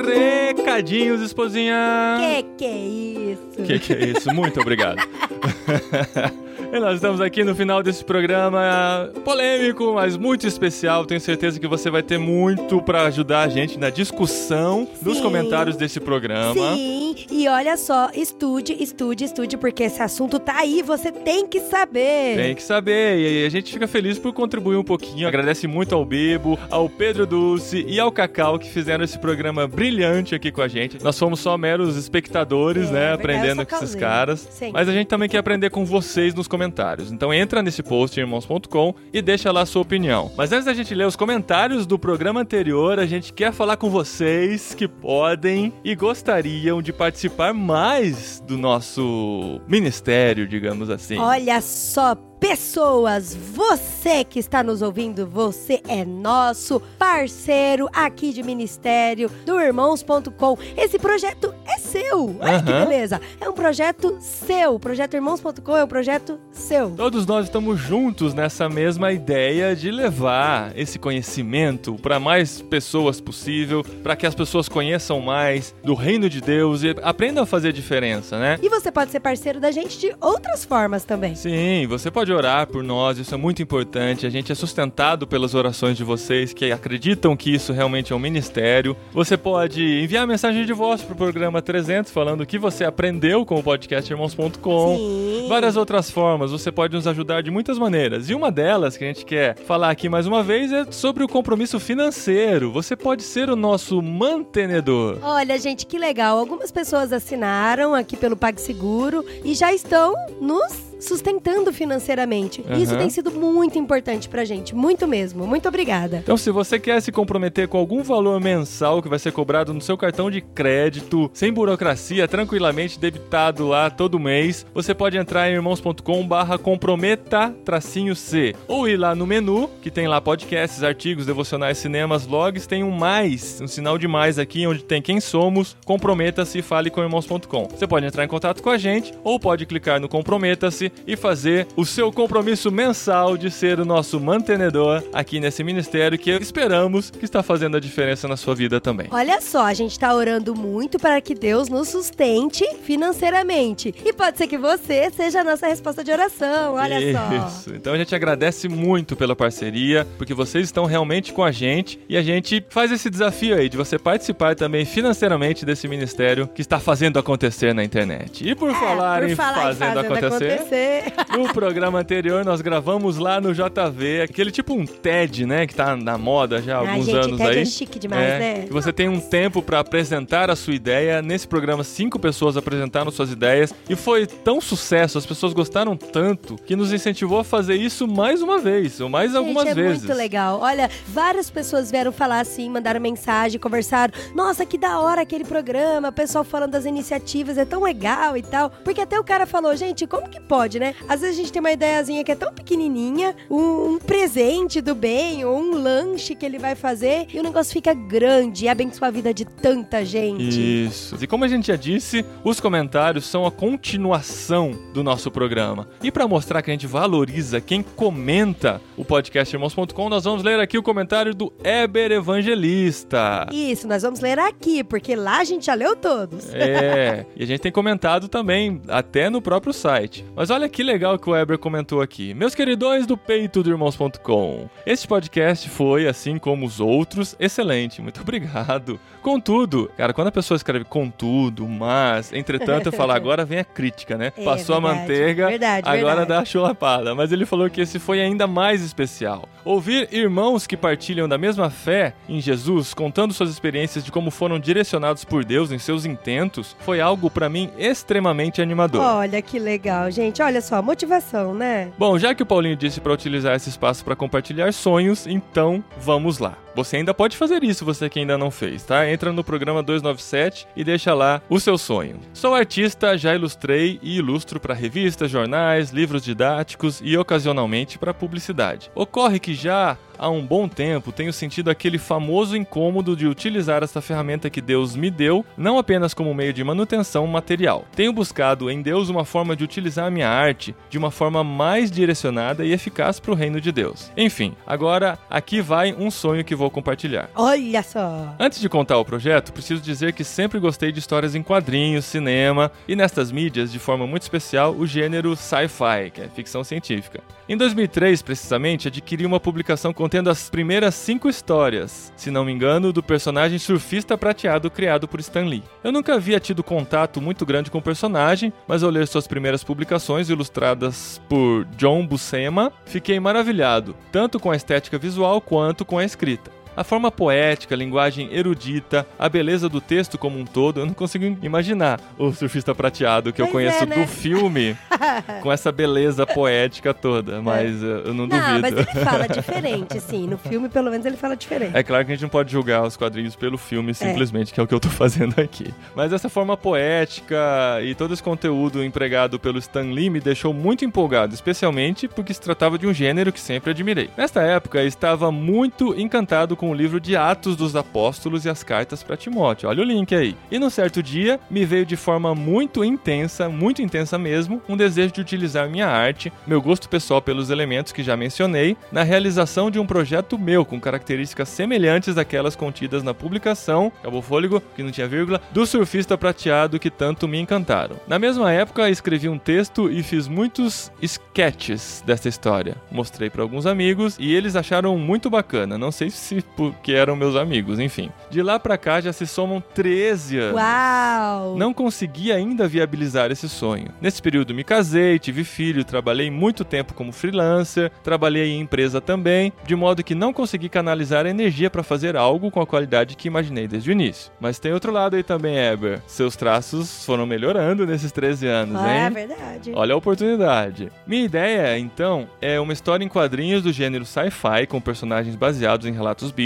Recadinhos, esposinha! Que que é isso? Que que é isso? Muito obrigado. E nós estamos aqui no final desse programa polêmico, mas muito especial. Tenho certeza que você vai ter muito pra ajudar a gente na discussão dos Sim. comentários desse programa. Sim, e olha só, estude, estude, estude, porque esse assunto tá aí, você tem que saber. Tem que saber, e a gente fica feliz por contribuir um pouquinho. Agradece muito ao Bibo, ao Pedro Dulce e ao Cacau que fizeram esse programa brilhante aqui com a gente. Nós fomos só meros espectadores, É, né, aprendendo com esses caras. Sim. Mas a gente também quer aprender com vocês nos comentários. Então entra nesse post irmãos.com e deixa lá a sua opinião. Mas antes da gente ler os comentários do programa anterior, a gente quer falar com vocês que podem e gostariam de participar mais do nosso ministério, digamos assim. Olha só, pessoas, você que está nos ouvindo, você é nosso parceiro aqui de Ministério do Irmãos.com. Esse projeto é seu. Olha que Aham. beleza. É um projeto seu. O projeto Irmãos.com é um projeto seu. Todos nós estamos juntos nessa mesma ideia de levar esse conhecimento para mais pessoas possível, para que as pessoas conheçam mais do reino de Deus e aprendam a fazer diferença, né? E você pode ser parceiro da gente de outras formas também. Sim, você pode orar por nós, isso é muito importante. A gente é sustentado pelas orações de vocês que acreditam que isso realmente é um ministério. Você pode enviar mensagem de voz pro programa 300 falando o que você aprendeu com o podcast irmãos.com. Várias outras formas, você pode nos ajudar de muitas maneiras. E uma delas que a gente quer falar aqui mais uma vez é sobre o compromisso financeiro. Você pode ser o nosso mantenedor. Olha, gente, que legal. Algumas pessoas assinaram aqui pelo PagSeguro e já estão nos sustentando financeiramente. E Isso tem sido muito importante pra gente, muito mesmo. Muito obrigada. Então, se você quer se comprometer com algum valor mensal que vai ser cobrado no seu cartão de crédito, sem burocracia, tranquilamente debitado lá todo mês, você pode entrar em irmãos.com barra comprometa tracinho C. Ou ir lá no menu, que tem lá podcasts, artigos, devocionais, cinemas, logs, tem um mais, um sinal de mais aqui, onde tem quem somos, comprometa-se e fale com irmãos.com. Você pode entrar em contato com a gente, ou pode clicar no comprometa-se e fazer o seu compromisso mensal de ser o nosso mantenedor aqui nesse ministério que esperamos que está fazendo a diferença na sua vida também. Olha só, a gente tá orando muito para que Deus nos sustente financeiramente. E pode ser que você seja a nossa resposta de oração. Olha só. Isso. Então a gente agradece muito pela parceria, porque vocês estão realmente com a gente e a gente faz esse desafio aí de você participar também financeiramente desse ministério que está fazendo acontecer na internet. E por falar, É, Por em, falar fazendo fazendo acontecer, acontecer. no programa anterior nós gravamos lá no JV, aquele tipo um TED, né, que tá na moda já há Ai, alguns gente, anos TED aí. é chique demais, É, né? que você tem um tempo para apresentar a sua ideia. Nesse programa, cinco pessoas apresentaram suas ideias e foi tão sucesso, as pessoas gostaram tanto que nos incentivou a fazer isso mais uma vez, ou mais algumas Gente, é vezes. muito legal. Olha, várias pessoas vieram falar assim, mandaram mensagem, conversaram. Nossa, que da hora aquele programa, o pessoal falando das iniciativas, é tão legal e tal. Porque até o cara falou, gente, como que pode, né? Às vezes a gente tem uma ideiazinha que é tão pequenininha, um, um presente do bem, ou um lanche que ele vai fazer, e o negócio fica grande e abençoa a vida de tanta gente. Isso. E como a gente já disse, os comentários são a continuação do nosso programa. E para mostrar que a gente valoriza quem comenta o podcast irmãos.com, nós vamos ler aqui o comentário do Eber Evangelista. Isso, nós vamos ler aqui, porque lá a gente já leu todos. É, e a gente tem comentado também, até no próprio site. Mas olha que legal que o Weber comentou aqui. Meus queridões do peito do irmãos.com. Este podcast foi, assim como os outros, excelente. Muito obrigado. Contudo, cara, quando a pessoa escreve contudo, mas, entretanto, eu falo, agora vem a crítica, né? É, Passou a verdade, manteiga, verdade, agora verdade. dá a chulapada. Mas ele falou que esse foi ainda mais especial. Ouvir irmãos que partilham da mesma fé em Jesus, contando suas experiências de como foram direcionados por Deus em seus intentos, foi algo pra mim extremamente animador. Olha que legal, gente. Olha só, motivação, né? Bom, já que o Paulinho disse pra utilizar esse espaço pra compartilhar sonhos, então vamos lá. Você ainda pode fazer isso, você que ainda não fez, tá? Entra no programa 297 e deixa lá o seu sonho. Sou artista, já ilustrei e ilustro para revistas, jornais, livros didáticos e ocasionalmente para publicidade. Ocorre que já há um bom tempo tenho sentido aquele famoso incômodo de utilizar essa ferramenta que Deus me deu, não apenas como meio de manutenção material. Tenho buscado em Deus uma forma de utilizar a minha arte de uma forma mais direcionada e eficaz para o reino de Deus. Enfim, agora aqui vai um sonho que vou compartilhar. Olha só. Antes de contar o projeto, preciso dizer que sempre gostei de histórias em quadrinhos, cinema e nestas mídias, de forma muito especial, o gênero sci-fi, que é ficção científica. Em 2003, precisamente, adquiri uma publicação contendo as primeiras cinco histórias, se não me engano, do personagem surfista prateado criado por Stan Lee. Eu nunca havia tido contato muito grande com o personagem, mas ao ler suas primeiras publicações ilustradas por John Buscema, fiquei maravilhado, tanto com a estética visual quanto com a escrita. A forma poética, a linguagem erudita, a beleza do texto como um todo, eu não consigo imaginar o surfista prateado que eu Pois é, conheço né? do filme com essa beleza poética toda, mas eh, eu não Não, duvido. mas ele fala diferente, assim. No filme, pelo menos, ele fala diferente. É claro que a gente não pode julgar os quadrinhos pelo filme, simplesmente, que é o que eu tô fazendo aqui. Mas essa forma poética e todo esse conteúdo empregado pelo Stan Lee me deixou muito empolgado, especialmente porque se tratava de um gênero que sempre admirei. Nesta época, eu estava muito encantado com o livro de Atos dos Apóstolos e as cartas para Timóteo. Olha o link aí. E num certo dia, me veio de forma muito intensa, muito intensa mesmo, um desejo de utilizar minha arte, meu gosto pessoal pelos elementos que já mencionei, na realização de um projeto meu com características semelhantes àquelas contidas na publicação, acabou o fôlego, que não tinha vírgula, do surfista prateado que tanto me encantaram. Na mesma época, escrevi um texto e fiz muitos sketches dessa história. Mostrei para alguns amigos e eles acharam muito bacana. Não sei se porque eram meus amigos, enfim. De lá pra cá já se somam 13 anos. Uau! Não consegui ainda viabilizar esse sonho. Nesse período me casei, tive filho, trabalhei muito tempo como freelancer, trabalhei em empresa também, de modo que não consegui canalizar a energia para fazer algo com a qualidade que imaginei desde o início. Mas tem outro lado aí também, Eber. Seus traços foram melhorando nesses 13 anos, Ah, é hein? verdade. Olha a oportunidade. Minha ideia, então, é uma história em quadrinhos do gênero sci-fi com personagens baseados em relatos bíblicos,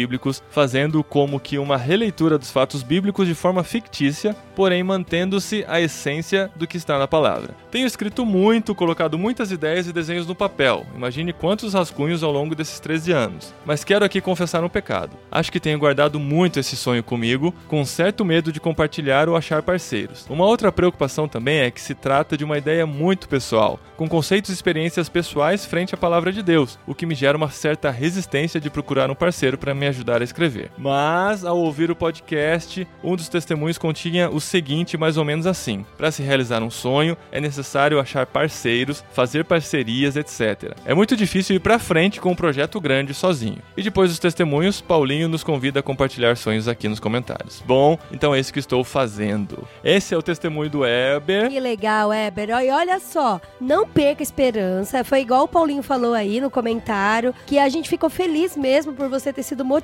fazendo como que uma releitura dos fatos bíblicos de forma fictícia, porém mantendo-se a essência do que está na palavra. Tenho escrito muito, colocado muitas ideias e desenhos no papel. Imagine quantos rascunhos ao longo desses 13 anos. Mas quero aqui confessar um pecado. Acho que tenho guardado muito esse sonho comigo, com certo medo de compartilhar ou achar parceiros. Uma outra preocupação também é que se trata de uma ideia muito pessoal, com conceitos e experiências pessoais frente à palavra de Deus, o que me gera uma certa resistência de procurar um parceiro para me ajudar a escrever. Mas, ao ouvir o podcast, um dos testemunhos continha o seguinte, mais ou menos assim: para se realizar um sonho, é necessário achar parceiros, fazer parcerias, etc. É muito difícil ir para frente com um projeto grande sozinho. E depois dos testemunhos, Paulinho nos convida a compartilhar sonhos aqui nos comentários. Bom, então é isso que estou fazendo. Esse é o testemunho do Eber. Que legal, Éber. E olha só, não perca esperança. Foi igual o Paulinho falou aí no comentário, que a gente ficou feliz mesmo por você ter sido motivado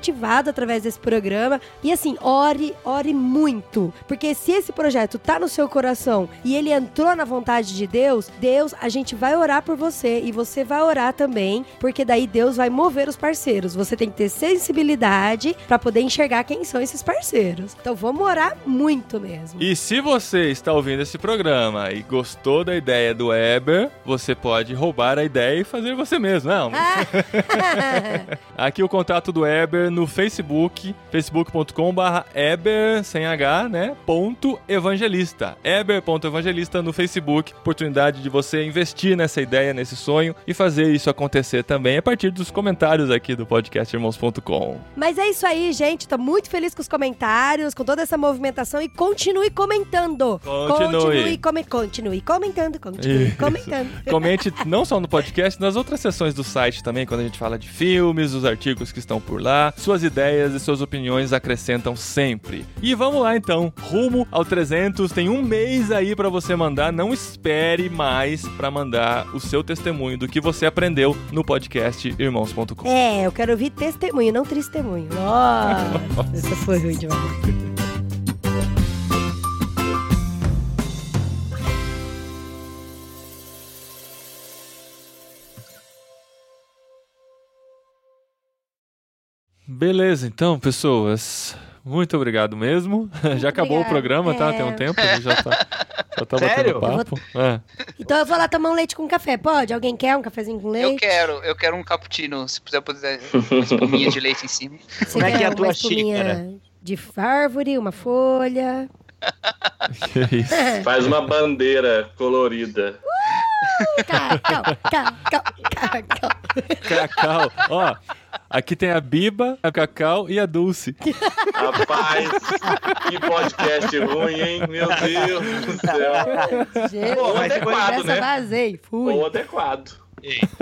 através desse programa. E assim, ore, ore muito. Porque se esse projeto tá no seu coração e ele entrou na vontade de Deus, Deus, a gente vai orar por você e você vai orar também, porque daí Deus vai mover os parceiros. Você tem que ter sensibilidade pra poder enxergar quem são esses parceiros. Então vamos orar muito mesmo. E se você está ouvindo esse programa e gostou da ideia do Eber, você pode roubar a ideia e fazer você mesmo, não? Aqui o contato do Eber no Facebook, facebook.com/barra Eber sem H, né? Ponto evangelista. Eber.evangelista no Facebook. Oportunidade de você investir nessa ideia, nesse sonho e fazer isso acontecer também a partir dos comentários aqui do podcast irmãos.com. Mas é isso aí, gente. Tô muito feliz com os comentários, com toda essa movimentação e continue comentando. Continue. Continue, come- continue comentando, continue Isso. comentando. Comente não só no podcast, nas outras sessões do site também, quando a gente fala de filmes, os artigos que estão por lá. Suas ideias e suas opiniões acrescentam sempre. E vamos lá então, rumo ao 300. Tem um mês aí pra você mandar. Não espere mais pra mandar o seu testemunho do que você aprendeu no podcast irmãos.com. É, eu quero ouvir testemunho, não testemunho. Nossa, essa foi ruim demais. Beleza, então, pessoas. Muito obrigado mesmo. Já acabou o obrigada. programa, tá? É. Tem um tempo, a gente já tá, já tá Sério? batendo papo. É. Então eu vou lá tomar um leite com café, pode? Alguém quer um cafezinho com leite? Eu quero, eu quero um cappuccino, se puder puder uma espuminha de leite em cima. Você Como é que é a uma tua espuminha xícara? De árvore, uma folha. Que isso. Faz uma bandeira colorida. Cacau, cacau, cacau. Cacau. Ó, Aqui tem a Biba, a Cacau e a Dulce. Rapaz, que podcast ruim, hein? Meu Deus do céu. Gente, Pô, adequado, essa né? vazei. Fui. Ou adequado.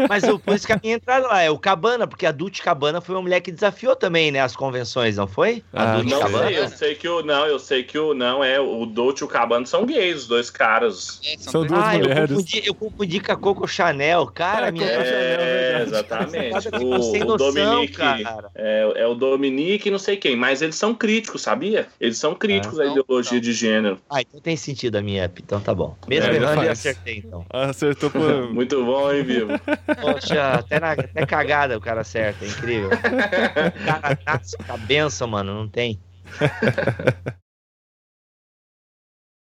Mas o, por isso que a minha entrada lá é o Cabana, porque a Dulce Cabana foi uma mulher que desafiou também, né, as convenções, não foi? A Ah, Dulce Não Cabana. sei, eu sei que o. Não, eu sei que o. Não, é. O Dolce e o Cabano são gays, os dois caras. É, são São dois- duas Ah, eu mulheres. confundi, eu confundi com a Coco Chanel, cara. É, minha Coco Chanel, É, verdade. exatamente. O, o Dominique. É, é o Dominique e não sei quem, mas eles são críticos, sabia? Eles são críticos à Não, ideologia não. de gênero. Ah, então tem sentido a minha app, então tá bom. Mesmo É, errando, eu acertei, então. Acertou por. Muito bom, hein, Vivo? Poxa, até, na, até cagada o cara acerta, é incrível. O cara nasce com a benção, mano, não tem.